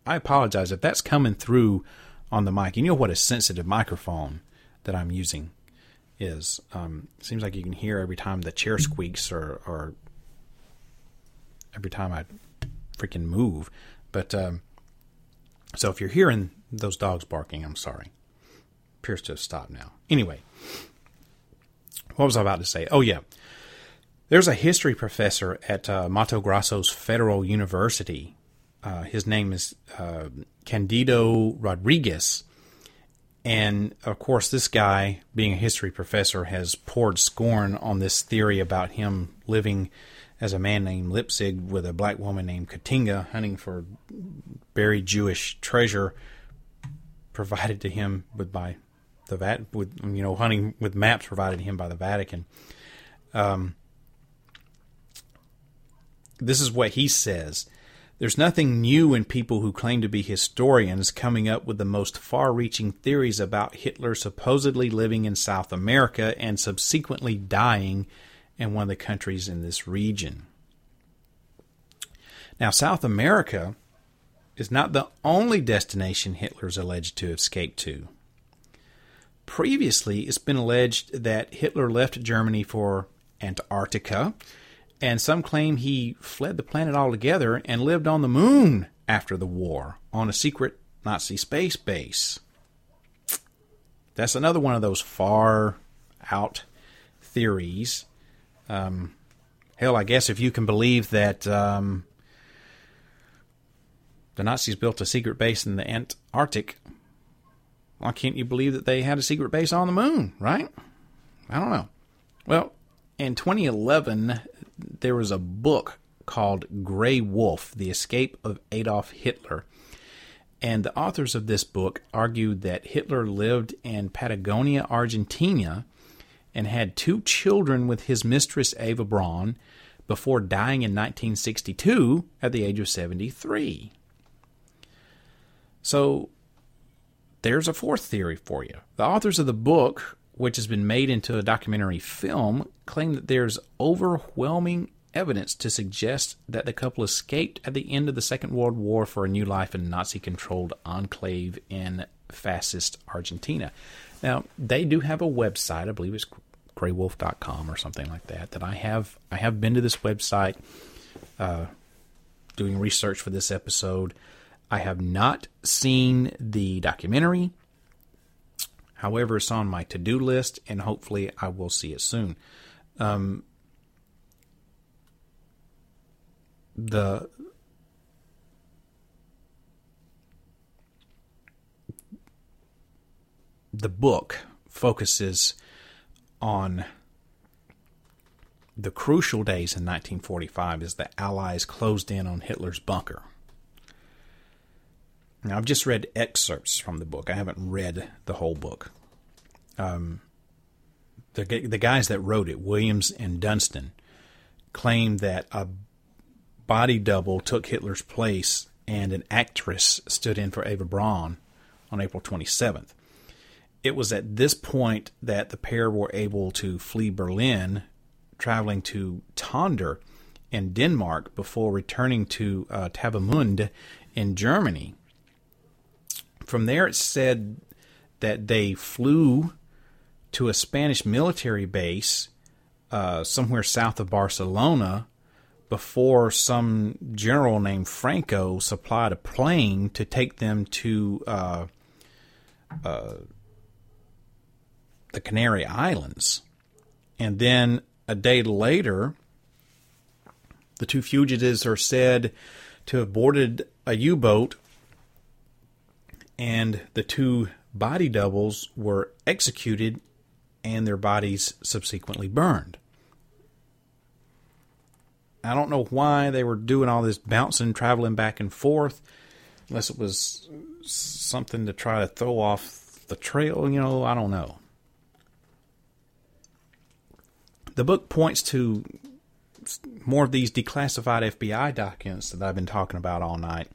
I apologize if that's coming through on the mic. You know what a sensitive microphone that I'm using is. Um, seems like you can hear every time the chair squeaks or, or every time I freaking move. But um, so if you're hearing those dogs barking, I'm sorry. Appears to have stopped now. Anyway, what was I about to say? Oh yeah, there's a history professor at uh, Mato Grosso's Federal University. Uh, his name is uh, Candido Rodriguez. And of course, this guy, being a history professor, has poured scorn on this theory about him living as a man named Leipzig with a black woman named Katinga hunting for buried Jewish treasure provided to him with by the Vat with you know hunting with maps provided to him by the Vatican. Um, this is what he says. There's nothing new in people who claim to be historians coming up with the most far reaching theories about Hitler supposedly living in South America and subsequently dying in one of the countries in this region. Now, South America is not the only destination Hitler is alleged to have escaped to. Previously, it's been alleged that Hitler left Germany for Antarctica and some claim he fled the planet altogether and lived on the moon after the war on a secret Nazi space base. That's another one of those far out theories. Um, hell, I guess if you can believe that um, the Nazis built a secret base in the Antarctic, why can't you believe that they had a secret base on the moon, right? I don't know. Well, in 2011, there was a book called Grey Wolf The Escape of Adolf Hitler. And the authors of this book argued that Hitler lived in Patagonia, Argentina, and had two children with his mistress Eva Braun before dying in 1962 at the age of 73. So there's a fourth theory for you. The authors of the book which has been made into a documentary film, claim that there's overwhelming evidence to suggest that the couple escaped at the end of the Second World War for a new life in Nazi controlled enclave in fascist Argentina. Now, they do have a website, I believe it's greywolf.com or something like that, that I have I have been to this website uh, doing research for this episode. I have not seen the documentary. However, it's on my to do list, and hopefully, I will see it soon. Um, the the book focuses on the crucial days in 1945 as the Allies closed in on Hitler's bunker. Now, I've just read excerpts from the book. I haven't read the whole book. Um, the the guys that wrote it, Williams and Dunstan, claimed that a body double took Hitler's place and an actress stood in for Eva Braun on April 27th. It was at this point that the pair were able to flee Berlin, traveling to Tonder in Denmark before returning to uh, Travemünde in Germany. From there, it said that they flew to a Spanish military base uh, somewhere south of Barcelona before some general named Franco supplied a plane to take them to uh, uh, the Canary Islands. And then a day later, the two fugitives are said to have boarded a U boat, and the two body doubles were executed and their bodies subsequently burned. I don't know why they were doing all this bouncing, traveling back and forth, unless it was something to try to throw off the trail. You know, I don't know. The book points to more of these declassified FBI documents that I've been talking about all night,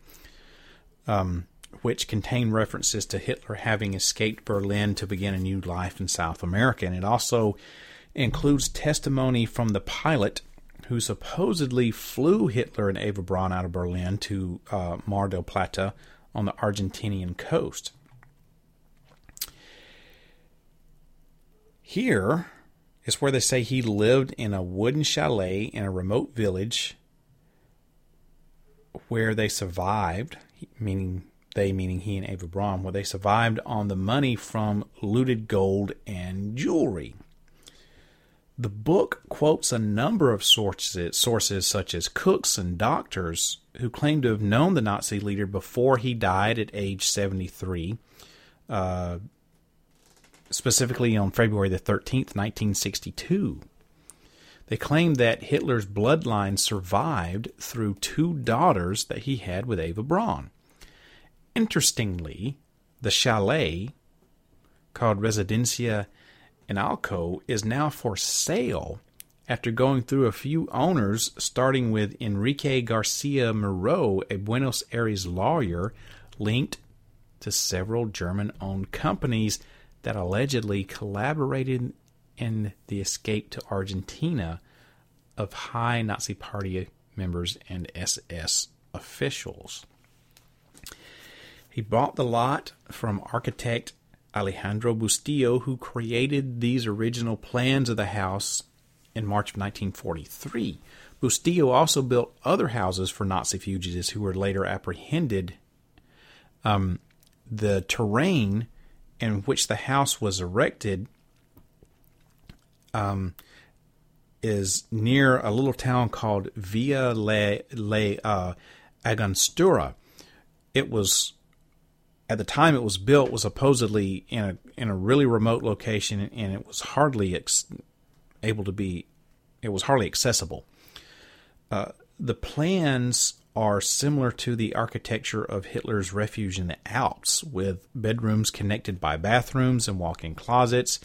um, which contain references to Hitler having escaped Berlin to begin a new life in South America. And it also includes testimony from the pilot who supposedly flew Hitler and Eva Braun out of Berlin to uh, Mar del Plata on the Argentinian coast. Here is where they say he lived in a wooden chalet in a remote village where they survived, meaning they, meaning he and Eva Braun, where they survived on the money from looted gold and jewelry. The book quotes a number of sources, sources such as cooks and doctors who claim to have known the Nazi leader before he died at age 73, uh, specifically on February the 13th, 1962. They claim that Hitler's bloodline survived through two daughters that he had with Eva Braun. Interestingly, the chalet, called Residencia Inalco is now for sale after going through a few owners, starting with Enrique Garcia Moreau, a Buenos Aires lawyer linked to several German owned companies that allegedly collaborated in the escape to Argentina of high Nazi Party members and SS officials. He bought the lot from architect Alejandro Bustillo, who created these original plans of the house in March of 1943. Bustillo also built other houses for Nazi fugitives who were later apprehended. Um, the terrain in which the house was erected um, is near a little town called Villa Le, Le uh, Angostura. It was at the time it was built was supposedly in a in a really remote location and it was hardly ex- able to be it was hardly accessible. Uh, the plans are similar to the architecture of Hitler's refuge in the Alps, with bedrooms connected by bathrooms and walk-in closets,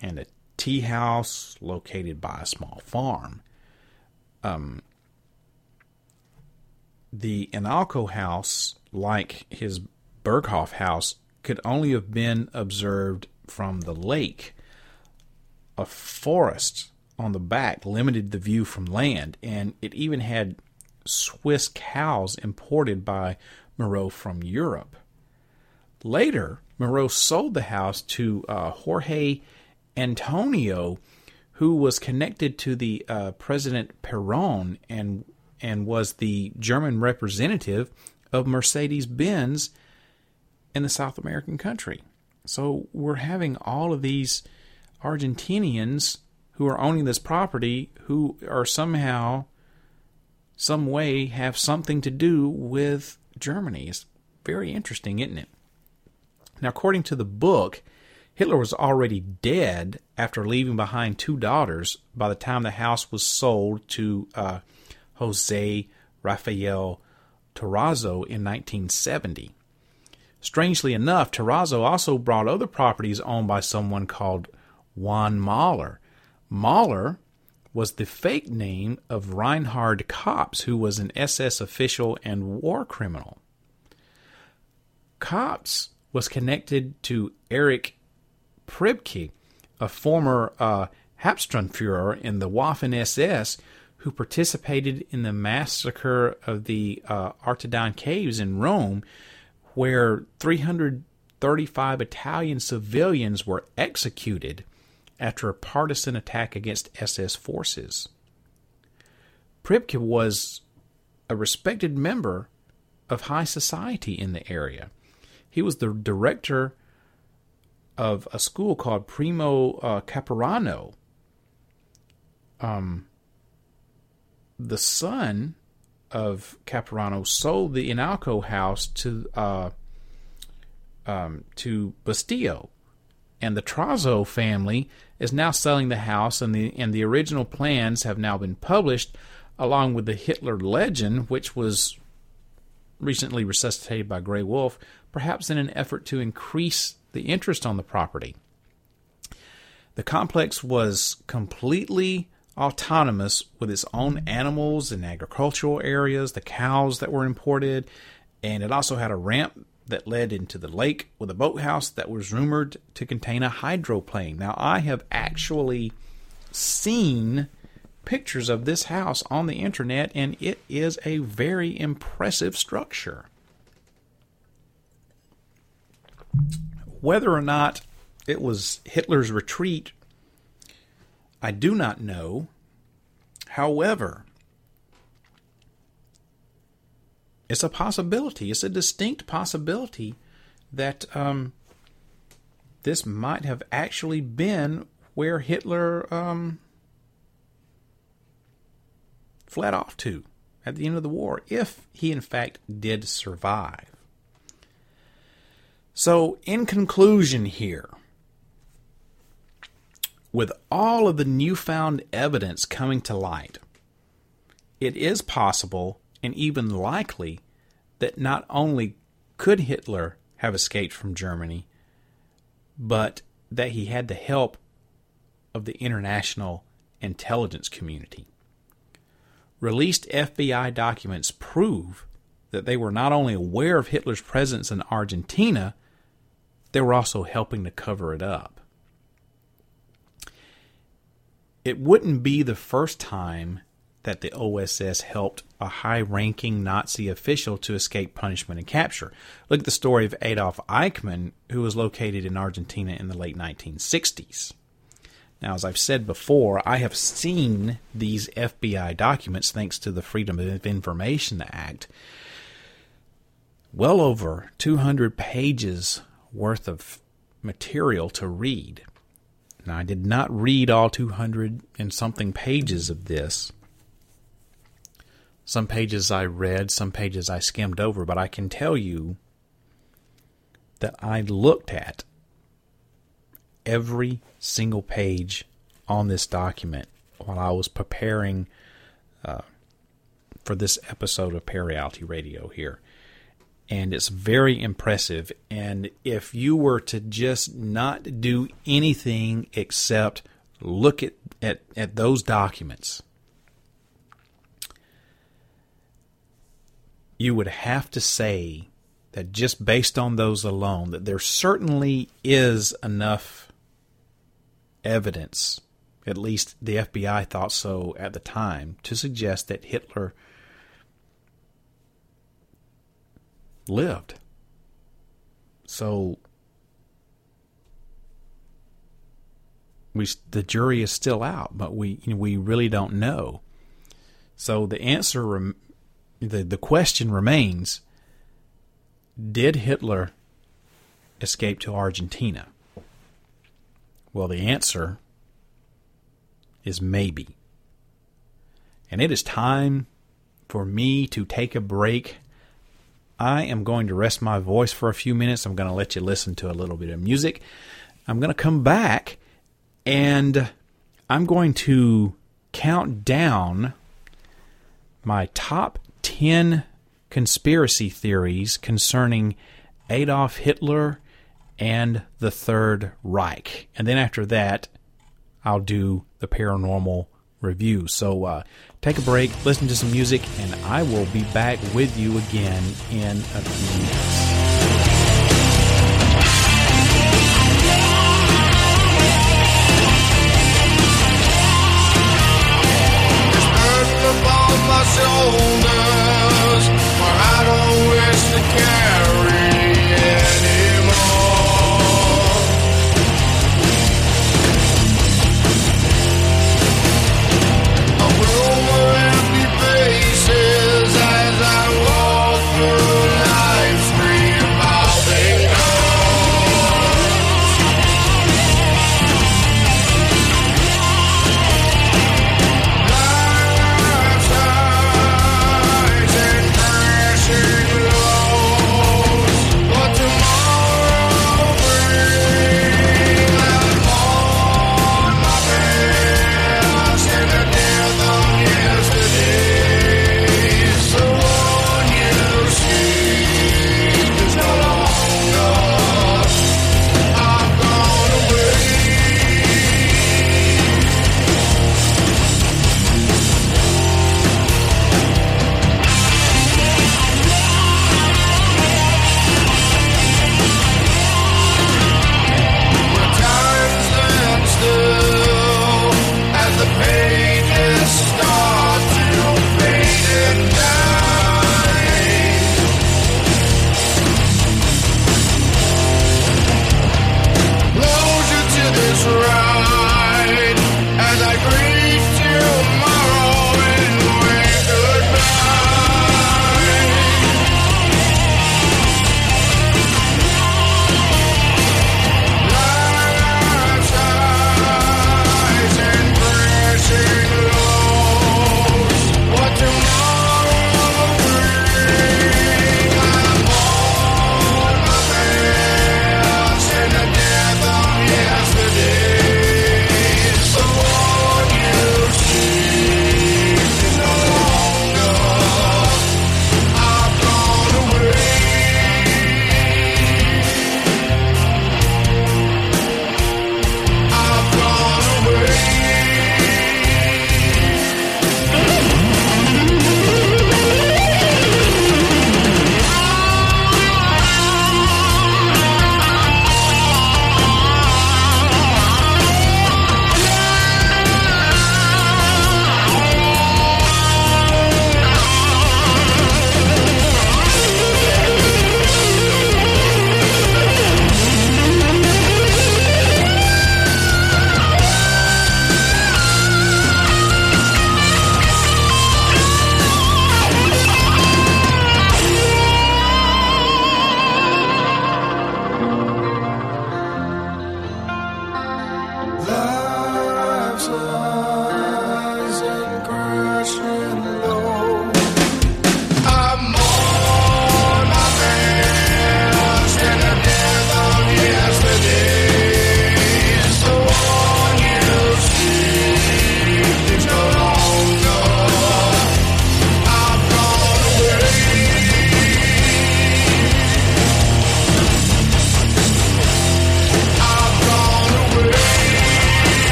and a tea house located by a small farm. Um, the Inalco house, like his Berghof house could only have been observed from the lake. A forest on the back limited the view from land, and it even had Swiss cows imported by Moreau from Europe. Later, Moreau sold the house to uh, Jorge Antonio, who was connected to the uh, President Peron and and was the German representative of Mercedes Benz in the South American country. So we're having all of these Argentinians who are owning this property who are somehow, some way, have something to do with Germany. It's very interesting, isn't it? Now, according to the book, Hitler was already dead after leaving behind two daughters by the time the house was sold to uh, Jose Rafael Terrazzo in 1970. Strangely enough, Terrazzo also brought other properties owned by someone called Juan Mahler. Mahler was the fake name of Reinhard Kaps, who was an SS official and war criminal. Kaps was connected to Erich Priebke, a former uh, Hauptsturmfuhrer in the Waffen SS, who participated in the massacre of the uh, Caves in Rome, where 335 Italian civilians were executed after a partisan attack against SS forces. Priebke was a respected member of high society in the area. He was the director of a school called Primo uh, Caporano. Um, the son of Caporano sold the Inalco house to uh, um, to Bastillo, and the Trazzo family is now selling the house, and the and the original plans have now been published, along with the Hitler legend, which was recently resuscitated by Gray Wolf, perhaps in an effort to increase the interest on the property. The complex was completely autonomous with its own animals and agricultural areas, the cows that were imported, and it also had a ramp that led into the lake with a boathouse that was rumored to contain a hydroplane. Now, I have actually seen pictures of this house on the internet, and it is a very impressive structure. Whether or not it was Hitler's retreat I do not know. However, it's a possibility. It's a distinct possibility that um, this might have actually been where Hitler um, fled off to at the end of the war, if he in fact did survive. So, in conclusion, here, with all of the newfound evidence coming to light, it is possible and even likely that not only could Hitler have escaped from Germany, but that he had the help of the international intelligence community. Released FBI documents prove that they were not only aware of Hitler's presence in Argentina, they were also helping to cover it up it wouldn't be the first time that the OSS helped a high ranking Nazi official to escape punishment and capture. Look at the story of Adolf Eichmann, who was located in Argentina in the late 1960s. Now, as I've said before, I have seen these FBI documents thanks to the Freedom of Information Act. Well over 200 pages worth of material to read. Now, I did not read all 200 and something pages of this. Some pages I read, some pages I skimmed over, but I can tell you that I looked at every single page on this document while I was preparing uh, for this episode of Parareality Radio here and it's very impressive. And if you were to just not do anything except look at, at, at those documents, you would have to say that just based on those alone, that there certainly is enough evidence, at least the FBI thought so at the time, to suggest that Hitler lived. So we the jury is still out, but we you know, we really don't know. So the answer, the the question remains: Did Hitler escape to Argentina? Well, the answer is maybe. And it is time for me to take a break I am going to rest my voice for a few minutes. I'm going to let you listen to a little bit of music. I'm going to come back and I'm going to count down my top 10 conspiracy theories concerning Adolf Hitler and the Third Reich. And then after that, I'll do the paranormal review. So uh, take a break, listen to some music, and I will be back with you again in a few minutes.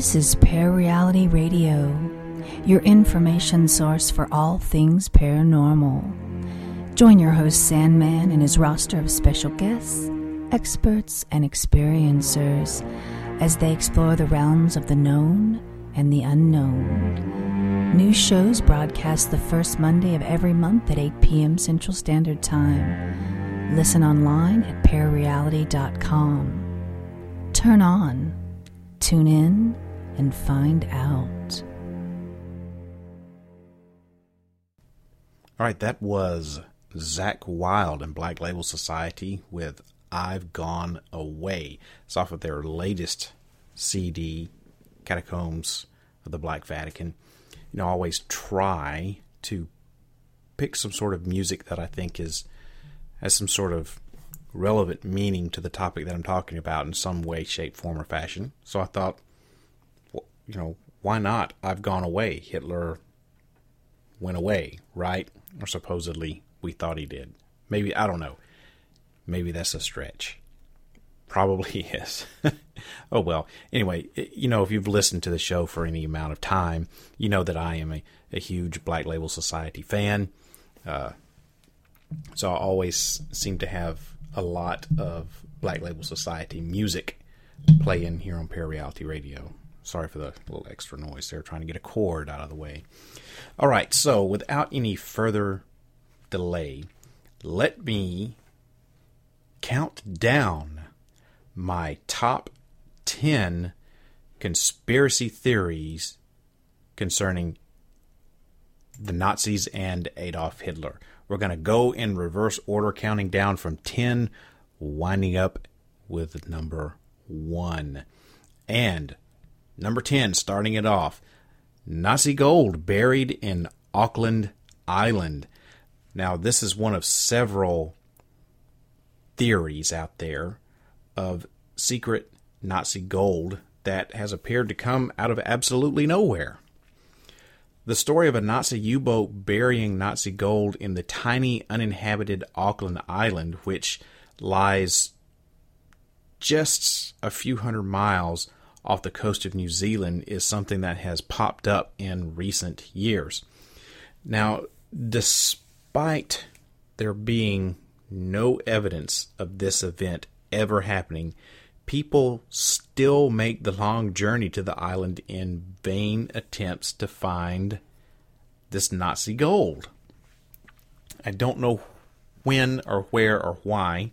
This is Parareality Radio, your information source for all things paranormal. Join your host Sandman and his roster of special guests, experts, and experiencers as they explore the realms of the known and the unknown. New shows broadcast the first Monday of every month at 8 p.m. Central Standard Time. Listen online at parareality.com. Turn on, tune in, and find out. All right, that was Zakk Wylde and Black Label Society with I've Gone Away. It's off of their latest CD, Catacombs of the Black Vatican. You know, I always try to pick some sort of music that I think is has some sort of relevant meaning to the topic that I'm talking about in some way, shape, form, or fashion. So I thought, you know, why not? I've gone away. Hitler went away, right? Or supposedly we thought he did. Maybe, I don't know. Maybe that's a stretch. Probably is. oh well. Anyway, you know, if you've listened to the show for any amount of time, you know that I am a, a huge Black Label Society fan. Uh, so I always seem to have a lot of Black Label Society music playing here on Parareality Radio. Sorry for the little extra noise there, trying to get a cord out of the way. All right, so without any further delay, let me count down my top 10 conspiracy theories concerning the Nazis and Adolf Hitler. We're going to go in reverse order, counting down from 10, winding up with number 1. And number 10, starting it off Nazi gold buried in Auckland Island. Now, this is one of several theories out there of secret Nazi gold that has appeared to come out of absolutely nowhere. The story of a Nazi U boat burying Nazi gold in the tiny uninhabited Auckland Island, which lies just a few hundred miles off the coast of New Zealand, is something that has popped up in recent years. Now, despite there being no evidence of this event ever happening, people still make the long journey to the island in vain attempts to find this Nazi gold. I don't know when or where or why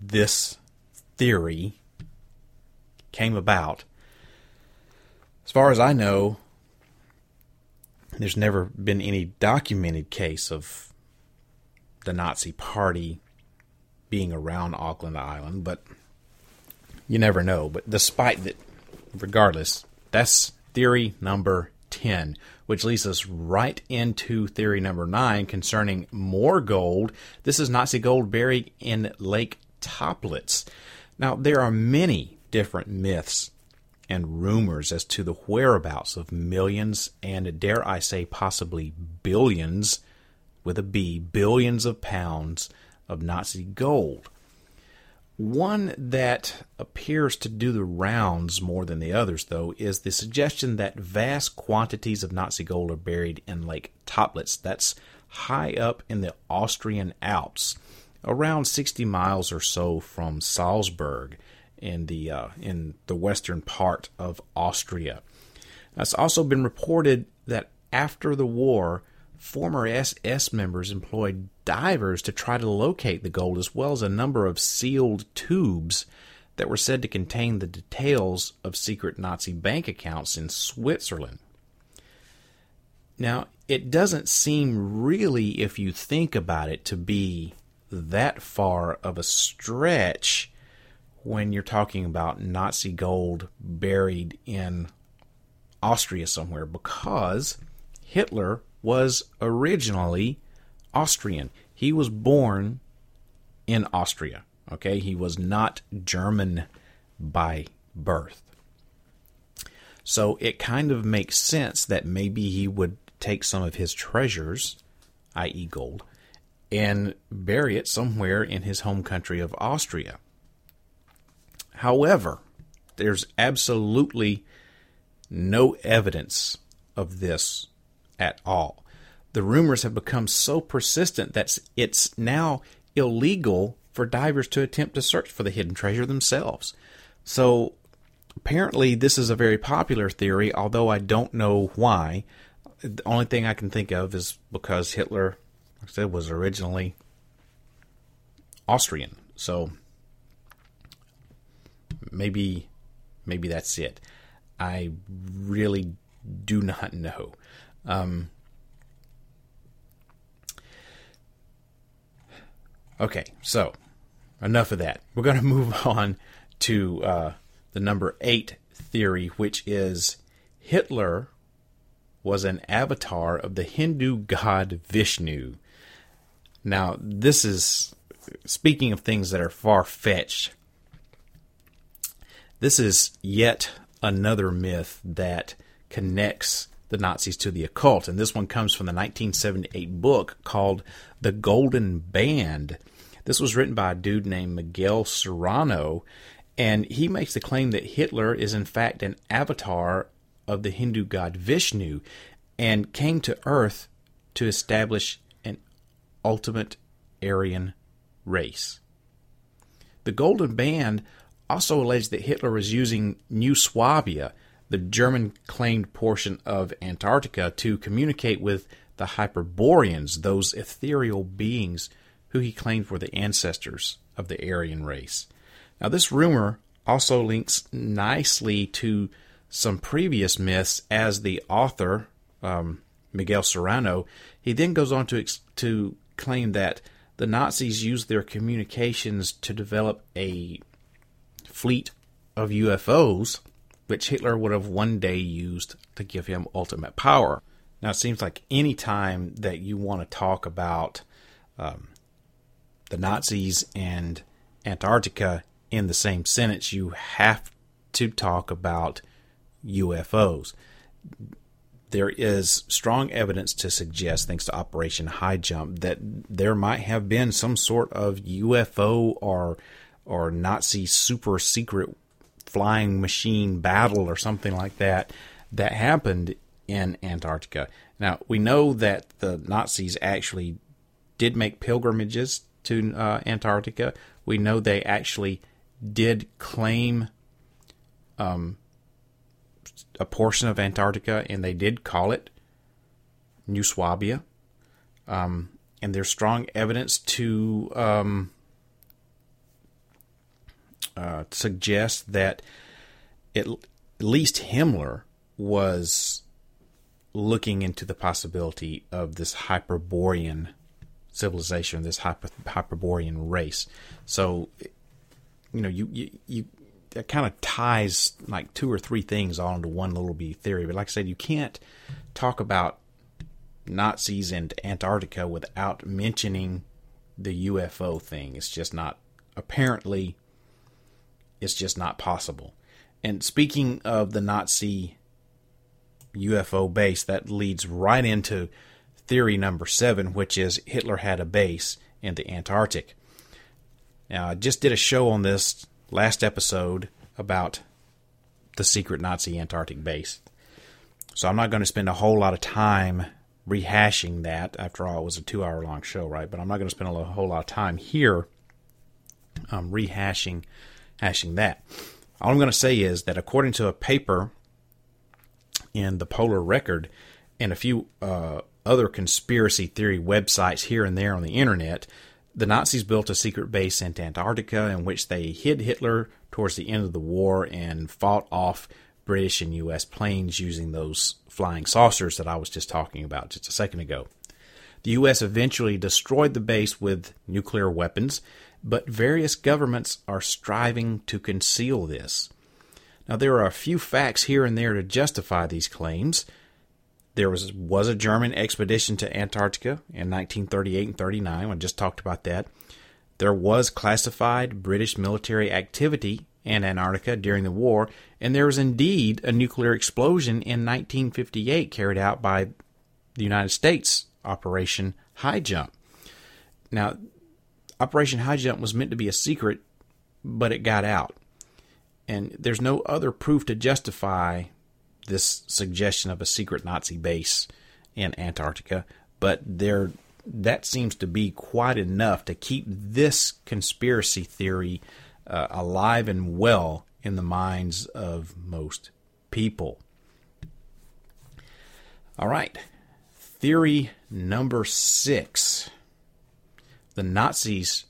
this theory came about. As far as I know, there's never been any documented case of the Nazi Party being around Auckland Island, but you never know. But despite that, regardless, that's theory number 10, which leads us right into theory number 9 concerning more gold. This is Nazi gold buried in Lake Toplitz. Now, there are many different myths and rumors as to the whereabouts of millions and, dare I say, possibly billions, with a B, billions of pounds of Nazi gold. One that appears to do the rounds more than the others, though, is the suggestion that vast quantities of Nazi gold are buried in Lake Toplitz. That's high up in the Austrian Alps, around 60 miles or so from Salzburg in the uh, in the western part of Austria. It's also been reported that after the war, former SS members employed divers to try to locate the gold, as well as a number of sealed tubes that were said to contain the details of secret Nazi bank accounts in Switzerland. Now, it doesn't seem really, if you think about it, to be that far of a stretch when you're talking about Nazi gold buried in Austria somewhere because Hitler was originally Austrian. He was born in Austria. Okay, he was not German by birth. So it kind of makes sense that maybe he would take some of his treasures, i.e., gold, and bury it somewhere in his home country of Austria. However, There's absolutely no evidence of this at all. The rumors have become so persistent that it's now illegal for divers to attempt to search for the hidden treasure themselves. So apparently, this is a very popular theory, although I don't know why. The only thing I can think of is because Hitler, like I said, was originally Austrian. So maybe maybe that's it. I really do not know. Um, okay, so enough of that. We're going to move on to uh, the number eight theory, which is Hitler was an avatar of the Hindu god Vishnu. Now, this is speaking of things that are far fetched. This is yet another myth that connects the Nazis to the occult, and this one comes from the 1978 book called The Golden Band. This was written by a dude named Miguel Serrano, and he makes the claim that Hitler is in fact an avatar of the Hindu god Vishnu and came to Earth to establish an ultimate Aryan race. The Golden Band also alleged that Hitler was using New Swabia, the German claimed portion of Antarctica, to communicate with the Hyperboreans, those ethereal beings who he claimed were the ancestors of the Aryan race. Now, this rumor also links nicely to some previous myths, as the author, um, Miguel Serrano, he then goes on to, to claim that the Nazis used their communications to develop a fleet of UFOs, which Hitler would have one day used to give him ultimate power. Now, it seems like any time that you want to talk about um, the Nazis and Antarctica in the same sentence, you have to talk about UFOs. There is strong evidence to suggest, thanks to Operation High Jump, that there might have been some sort of UFO or or Nazi super secret flying machine battle or something like that that happened in Antarctica. Now, we know that the Nazis actually did make pilgrimages to uh, Antarctica. We know they actually did claim um, a portion of Antarctica and they did call it New Swabia. Um, and there's strong evidence to um, uh, suggest that at least Himmler was looking into the possibility of this Hyperborean civilization, this Hyper, Hyperborean race. So, you know, you you, you that kind of ties like two or three things all into one little B theory. But like I said, you can't talk about Nazis and Antarctica without mentioning the UFO thing. It's just not apparently it's just not possible. And speaking of the Nazi UFO base, that leads right into theory number seven, which is Hitler had a base in the Antarctic. Now, I just did a show on this last episode about the secret Nazi Antarctic base. So I'm not going to spend a whole lot of time rehashing that. After all, it was a two hour long show, right? But I'm not going to spend a whole lot of time here um, rehashing hashing that. All I'm going to say is that according to a paper in the Polar Record and a few uh, other conspiracy theory websites here and there on the internet, the Nazis built a secret base in Antarctica in which they hid Hitler towards the end of the war and fought off British and U.S. planes using those flying saucers that I was just talking about just a second ago. The U.S. eventually destroyed the base with nuclear weapons but various governments are striving to conceal this. Now, there are a few facts here and there to justify these claims. There was, was a German expedition to Antarctica in 1938 and 39. I just talked about that. There was classified British military activity in Antarctica during the war, and there was indeed a nuclear explosion in 1958 carried out by the United States Operation High Jump. Now, Operation High Jump was meant to be a secret, but it got out. And there's no other proof to justify this suggestion of a secret Nazi base in Antarctica, but there that seems to be quite enough to keep this conspiracy theory uh, alive and well in the minds of most people. All right, theory number six the Nazis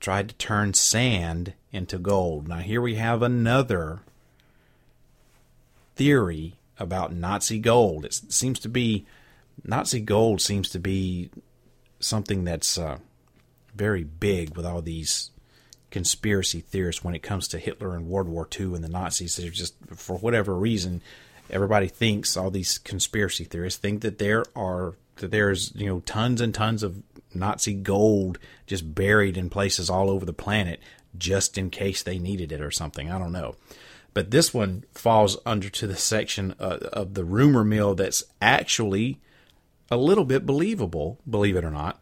tried to turn sand into gold. Now, here we have another theory about Nazi gold. It seems to be Nazi gold seems to be something that's uh, very big with all these conspiracy theorists when it comes to Hitler and World War II and the Nazis. They're just for whatever reason, everybody thinks all these conspiracy theorists think that there are that there's you know tons and tons of Nazi gold just buried in places all over the planet just in case they needed it or something. I don't know. But this one falls under to the section uh, of the rumor mill that's actually a little bit believable, believe it or not.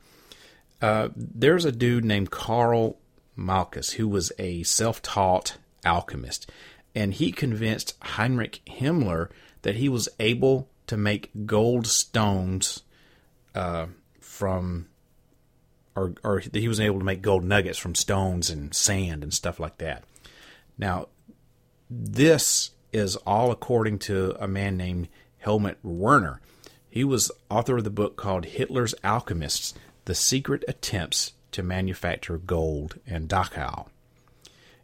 Uh, there's a dude named Karl Malchus who was a self taught alchemist, and he convinced Heinrich Himmler that he was able to make gold stones uh, from, or, or he was able to make gold nuggets from stones and sand and stuff like that. Now, this is all according to a man named Helmut Werner. He was author of the book called Hitler's Alchemists The Secret Attempts to Manufacture Gold in Dachau.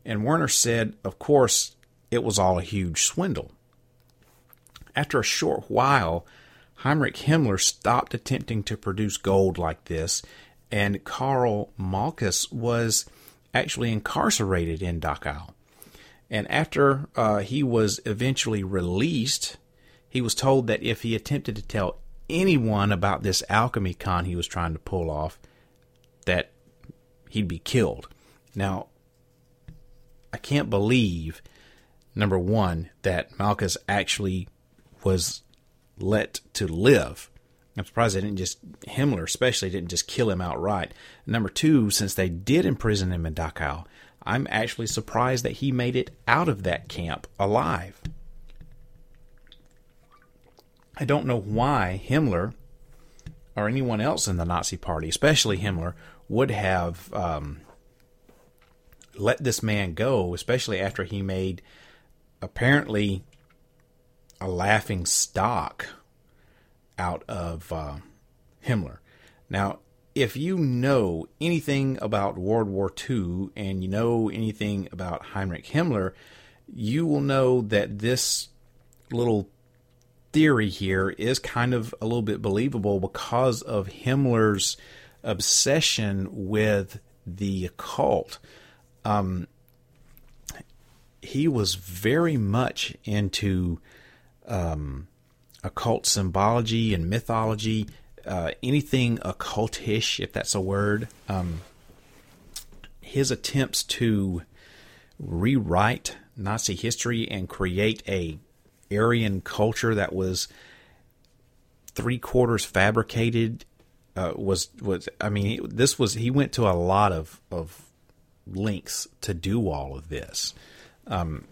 And Werner said, of course, it was all a huge swindle. After a short while, Heinrich Himmler stopped attempting to produce gold like this, and Karl Malchus was actually incarcerated in Dachau. And after uh, he was eventually released, he was told that if he attempted to tell anyone about this alchemy con he was trying to pull off, that he'd be killed. Now, I can't believe, number one, that Malchus actually was let to live. I'm surprised they didn't just, Himmler especially, didn't just kill him outright. Number two, since they did imprison him in Dachau, I'm actually surprised that he made it out of that camp alive. I don't know why Himmler or anyone else in the Nazi Party, especially Himmler, would have um, let this man go, especially after he made apparently a laughing stock out of uh, Himmler. Now, if you know anything about World War II and you know anything about Heinrich Himmler, you will know that this little theory here is kind of a little bit believable because of Himmler's obsession with the occult. Um, he was very much into um, occult symbology and mythology, uh, anything occultish, if that's a word. Um, his attempts to rewrite Nazi history and create a Aryan culture that was three quarters fabricated uh, was was I mean this was he went to a lot of of lengths to do all of this. Um,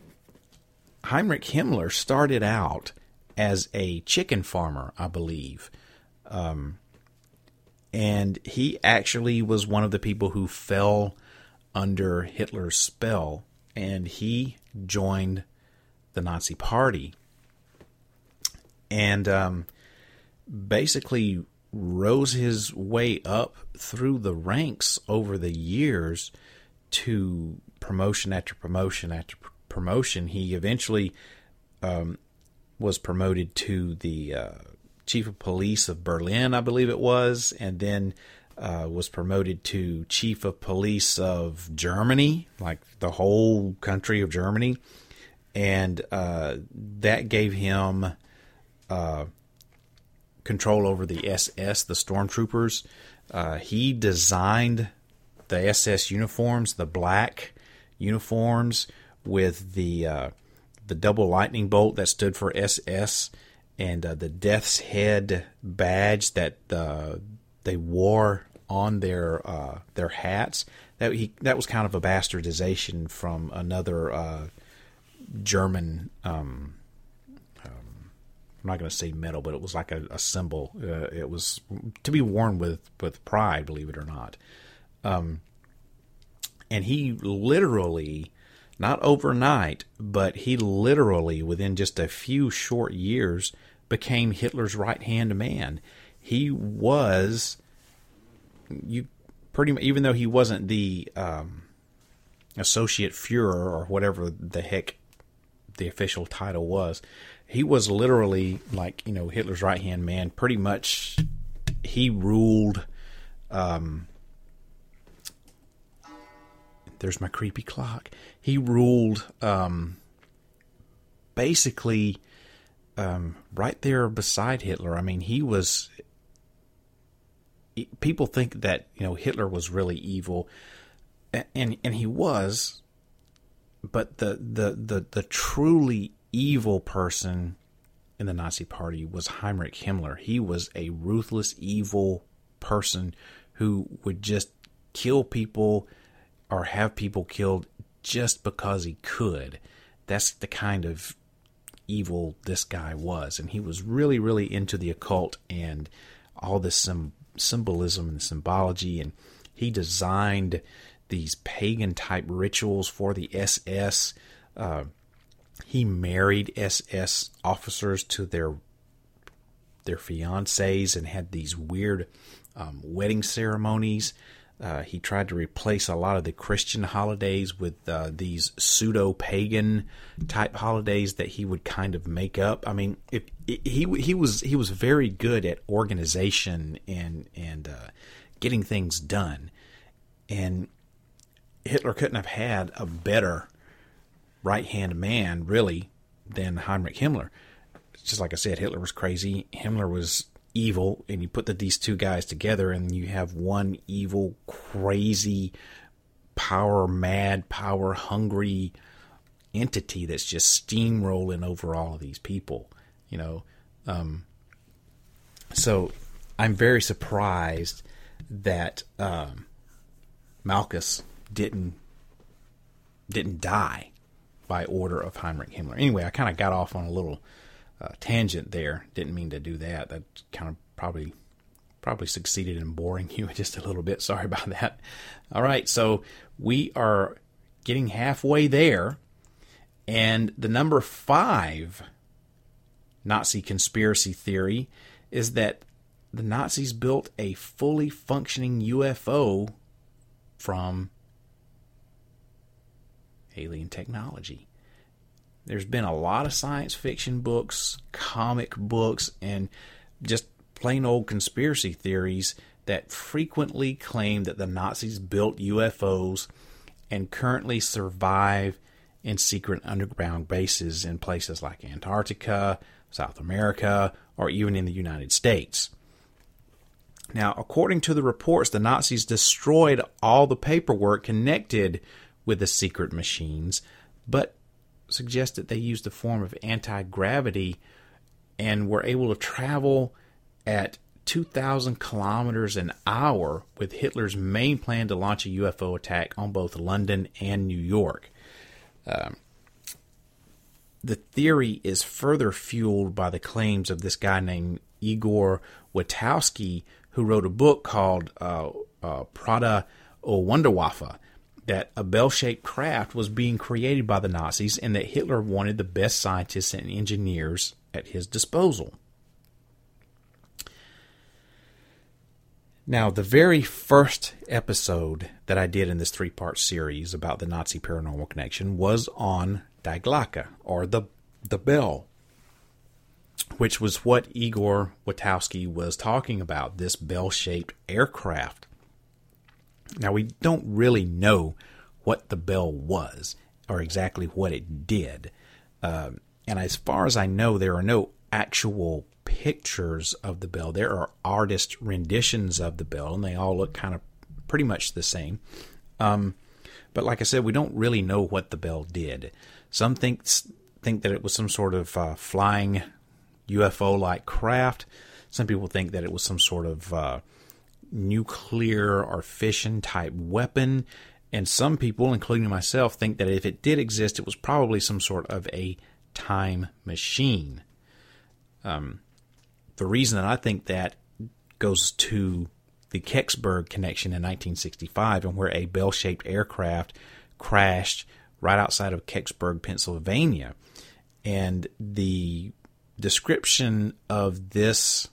Heinrich Himmler started out as a chicken farmer, I believe, um, and he actually was one of the people who fell under Hitler's spell, and he joined the Nazi Party. And um, basically rose his way up through the ranks over the years to promotion after promotion after promotion. He eventually um, was promoted to the uh, chief of police of Berlin, I believe it was, and then uh, was promoted to chief of police of Germany, like the whole country of Germany. And uh, that gave him uh, control over the SS, the stormtroopers. Uh, he designed the SS uniforms, the black uniforms with the uh, the double lightning bolt that stood for SS, and uh, the Death's Head badge that uh, they wore on their uh, their hats. That he that was kind of a bastardization from another German. Um, um, I'm not going to say medal, but it was like a, a symbol. Uh, it was to be worn with with pride, believe it or not. Um, and he literally, not overnight, but he literally, within just a few short years, became Hitler's right hand man. He was you pretty much, even though he wasn't the um, associate Fuhrer or whatever the heck the official title was, he was literally like you know Hitler's right hand man. Pretty much, he ruled. Um, there's my creepy clock. He ruled um, basically um, right there beside Hitler. I mean, he was people think that you know Hitler was really evil, and and he was, but the the the the truly evil person in the Nazi Party was Heinrich Himmler. He was a ruthless, evil person who would just kill people or have people killed just because he could. That's the kind of evil this guy was, and he was really, really into the occult and all this some symbolism and symbology, and he designed these pagan type rituals for the SS. Uh, he married SS officers to their their fiancées and had these weird um, wedding ceremonies. Uh, he tried to replace a lot of the Christian holidays with uh, these pseudo pagan type holidays that he would kind of make up. I mean, if, he he was he was very good at organization and and uh, getting things done, and Hitler couldn't have had a better right hand man really than Heinrich Himmler. Just like I said, Hitler was crazy. Himmler was evil and you put the, these two guys together and you have one evil crazy power mad power hungry entity that's just steamrolling over all of these people you know? Um, so i'm very surprised that um, malchus didn't didn't die by order of heinrich himmler. Anyway i kind of got off on a little uh, tangent there. Didn't mean to do that. That kind of probably probably succeeded in boring you just a little bit. Sorry about that. All right, so we are getting halfway there, and the number five Nazi conspiracy theory is that the Nazis built a fully functioning UFO from alien technology. There's been a lot of science fiction books, comic books, and just plain old conspiracy theories that frequently claim that the Nazis built UFOs and currently survive in secret underground bases in places like Antarctica, South America, or even in the United States. Now, according to the reports, the Nazis destroyed all the paperwork connected with the secret machines, but suggest that they used a form of anti gravity and were able to travel at 2,000 kilometers an hour with Hitler's main plan to launch a UFO attack on both London and New York. Um, the theory is further fueled by the claims of this guy named Igor Witkowski, who wrote a book called uh, uh, Prawda o Wunderwaffe, that a bell shaped craft was being created by the Nazis and that Hitler wanted the best scientists and engineers at his disposal. Now, the very first episode that I did in this three part series about the Nazi paranormal connection was on Die Glocke, or the, the bell, which was what Igor Witkowski was talking about this bell shaped aircraft now, we don't really know what the bell was or exactly what it did. Um, and as far as I know, there are no actual pictures of the bell. There are artist renditions of the bell, and they all look kind of pretty much the same. Um, but like I said, we don't really know what the bell did. Some think think that it was some sort of uh, flying UFO-like craft. Some people think that it was some sort of uh, nuclear or fission type weapon. And some people, including myself, think that if it did exist, it was probably some sort of a time machine. Um, the reason that I think that goes to the Kecksburg connection in 1965, and where a bell shaped aircraft crashed right outside of Kecksburg, Pennsylvania. And the description of this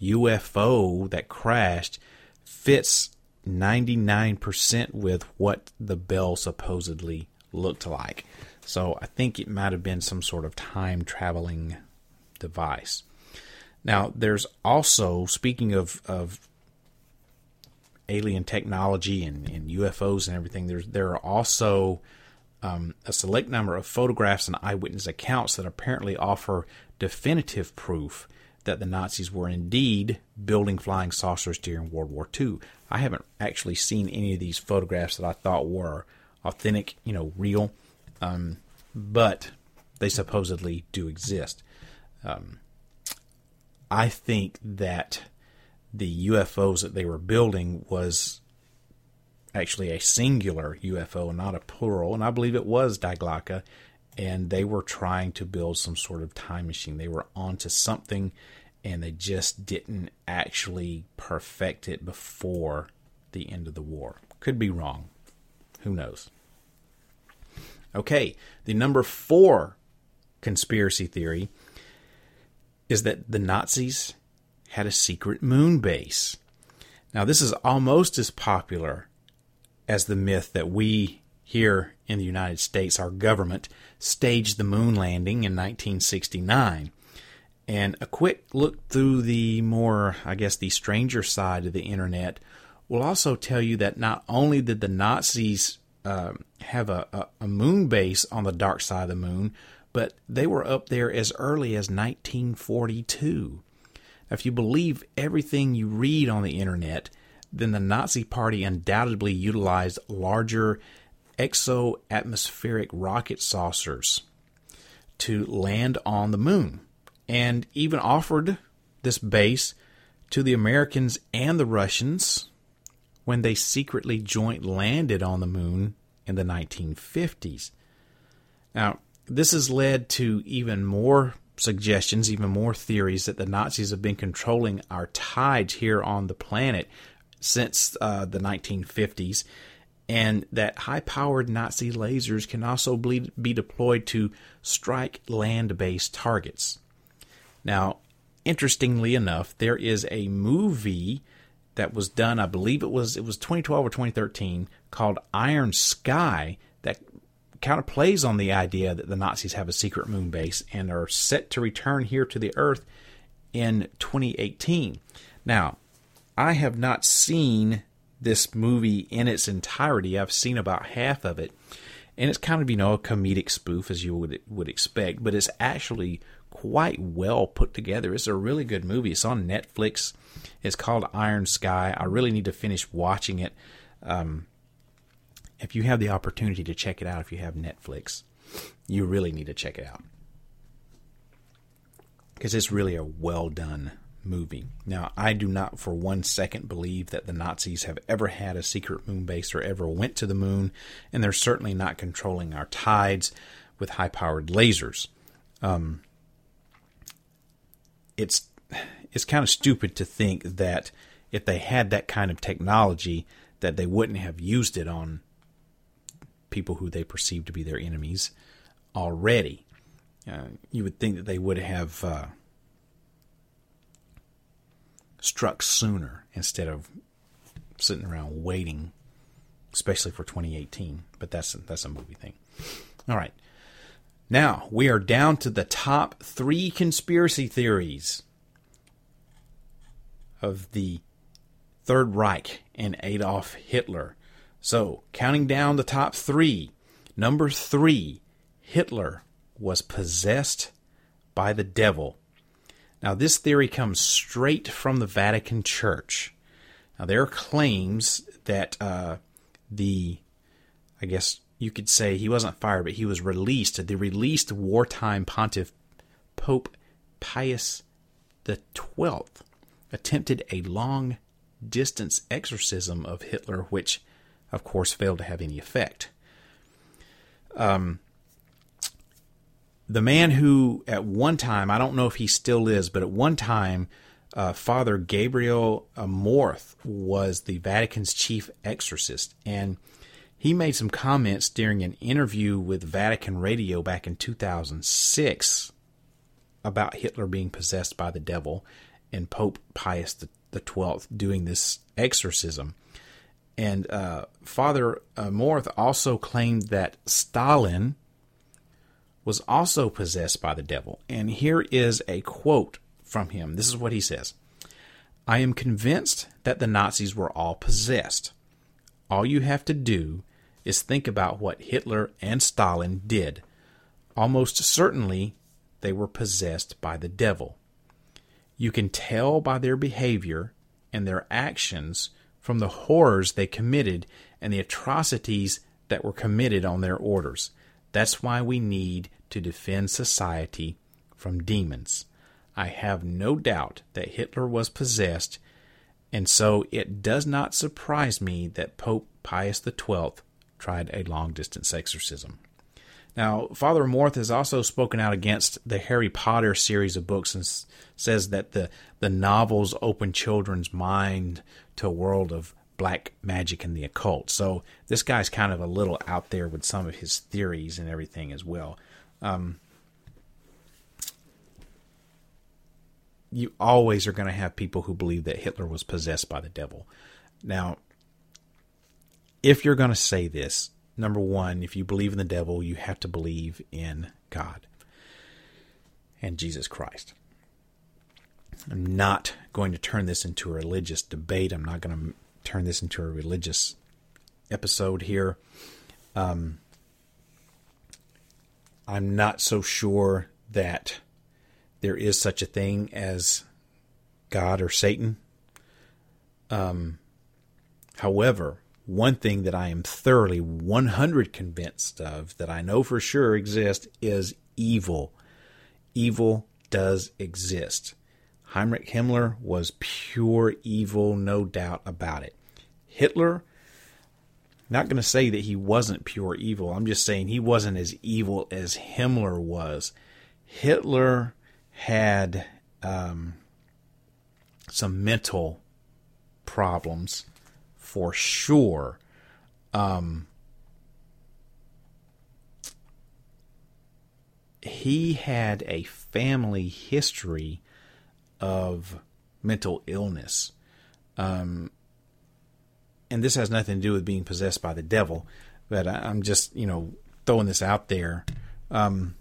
UFO that crashed fits 99% with what the bell supposedly looked like. So I think it might have been some sort of time traveling device. Now, there's also, speaking of, of alien technology and, and UFOs and everything, there's, there are also um, a select number of photographs and eyewitness accounts that apparently offer definitive proof that the Nazis were indeed building flying saucers during World War II. I haven't actually seen any of these photographs that I thought were authentic, you know, real, um, but they supposedly do exist. Um, I think that the UFOs that they were building was actually a singular UFO, not a plural, and I believe it was Die Glocke, and they were trying to build some sort of time machine. They were onto something, and they just didn't actually perfect it before the end of the war. Could be wrong. Who knows? Okay, the number four conspiracy theory is that the Nazis had a secret moon base. Now, this is almost as popular as the myth that we here in the United States, our government, staged the moon landing in 1969. And a quick look through the more, I guess, the stranger side of the internet will also tell you that not only did the Nazis uh, have a, a, a moon base on the dark side of the moon, but they were up there as early as 1942. If you believe everything you read on the internet, then the Nazi Party undoubtedly utilized larger exo-atmospheric rocket saucers to land on the moon and even offered this base to the Americans and the Russians when they secretly joint landed on the moon in the 1950s. Now, this has led to even more suggestions, even more theories that the Nazis have been controlling our tides here on the planet since uh, the 1950s, and that high powered Nazi lasers can also be, deployed to strike land based targets. Now, interestingly enough, there is a movie that was done, I believe it was it was 2012 or 2013, called Iron Sky that kind of plays on the idea that the Nazis have a secret moon base and are set to return here to the Earth in 2018. Now, I have not seen this movie in its entirety. I've seen about half of it, and it's kind of you know a comedic spoof as you would would expect, but it's actually quite well put together. It's a really good movie. It's on Netflix. It's called Iron Sky. I really need to finish watching it. Um, if you have the opportunity to check it out, if you have Netflix, you really need to check it out because it's really a well done movie. Now, I do not for one second believe that the Nazis have ever had a secret moon base or ever went to the moon, and they're certainly not controlling our tides with high powered lasers. Um, it's it's kind of stupid to think that if they had that kind of technology that they wouldn't have used it on people who they perceive to be their enemies already. Uh, you would think that they would have uh, struck sooner instead of sitting around waiting, especially for 2018. But that's that's a movie thing. All right. Now we are down to the top three conspiracy theories of the Third Reich and Adolf Hitler. So, counting down the top three. Number three, Hitler was possessed by the devil. Now, this theory comes straight from the Vatican Church. Now, there are claims that uh, the, I guess you could say he wasn't fired, but he was released. The released wartime pontiff, Pope Pius the Twelfth, attempted a long distance exorcism of Hitler, which of course, failed to have any effect. Um, the man who, at one time, I don't know if he still is, but at one time, uh, Father Gabriel Amorth was the Vatican's chief exorcist, and he made some comments during an interview with Vatican Radio back in 2006 about Hitler being possessed by the devil and Pope Pius XII doing this exorcism. And uh, Father Amorth also claimed that Stalin was also possessed by the devil. And here is a quote from him. This is what he says I am convinced that the Nazis were all possessed. All you have to do is think about what Hitler and Stalin did. Almost certainly they were possessed by the devil. You can tell by their behavior and their actions from the horrors they committed and the atrocities that were committed on their orders. That's why we need to defend society from demons. I have no doubt that Hitler was possessed, and so it does not surprise me that Pope Pius XII tried a long distance exorcism. Now, Father Amorth has also spoken out against the Harry Potter series of books and s- says that the, the novels open children's mind to a world of black magic and the occult. So this guy's kind of a little out there with some of his theories and everything as well. Um, you always are going to have people who believe that Hitler was possessed by the devil. Now, if you're going to say this, number one, if you believe in the devil, you have to believe in God and Jesus Christ. I'm not going to turn this into a religious debate. I'm not going to turn this into a religious episode here. Um, I'm not so sure that there is such a thing as God or Satan. Um, however, one thing that I am thoroughly 100 convinced of that I know for sure exists is evil. Evil does exist. Heinrich Himmler was pure evil, no doubt about it. Hitler, not going to say that he wasn't pure evil. I'm just saying he wasn't as evil as Himmler was. Hitler had um, some mental problems for sure. Um, he had a family history of mental illness. Um, and this has nothing to do with being possessed by the devil, but I, am just, you know, throwing this out there. Um,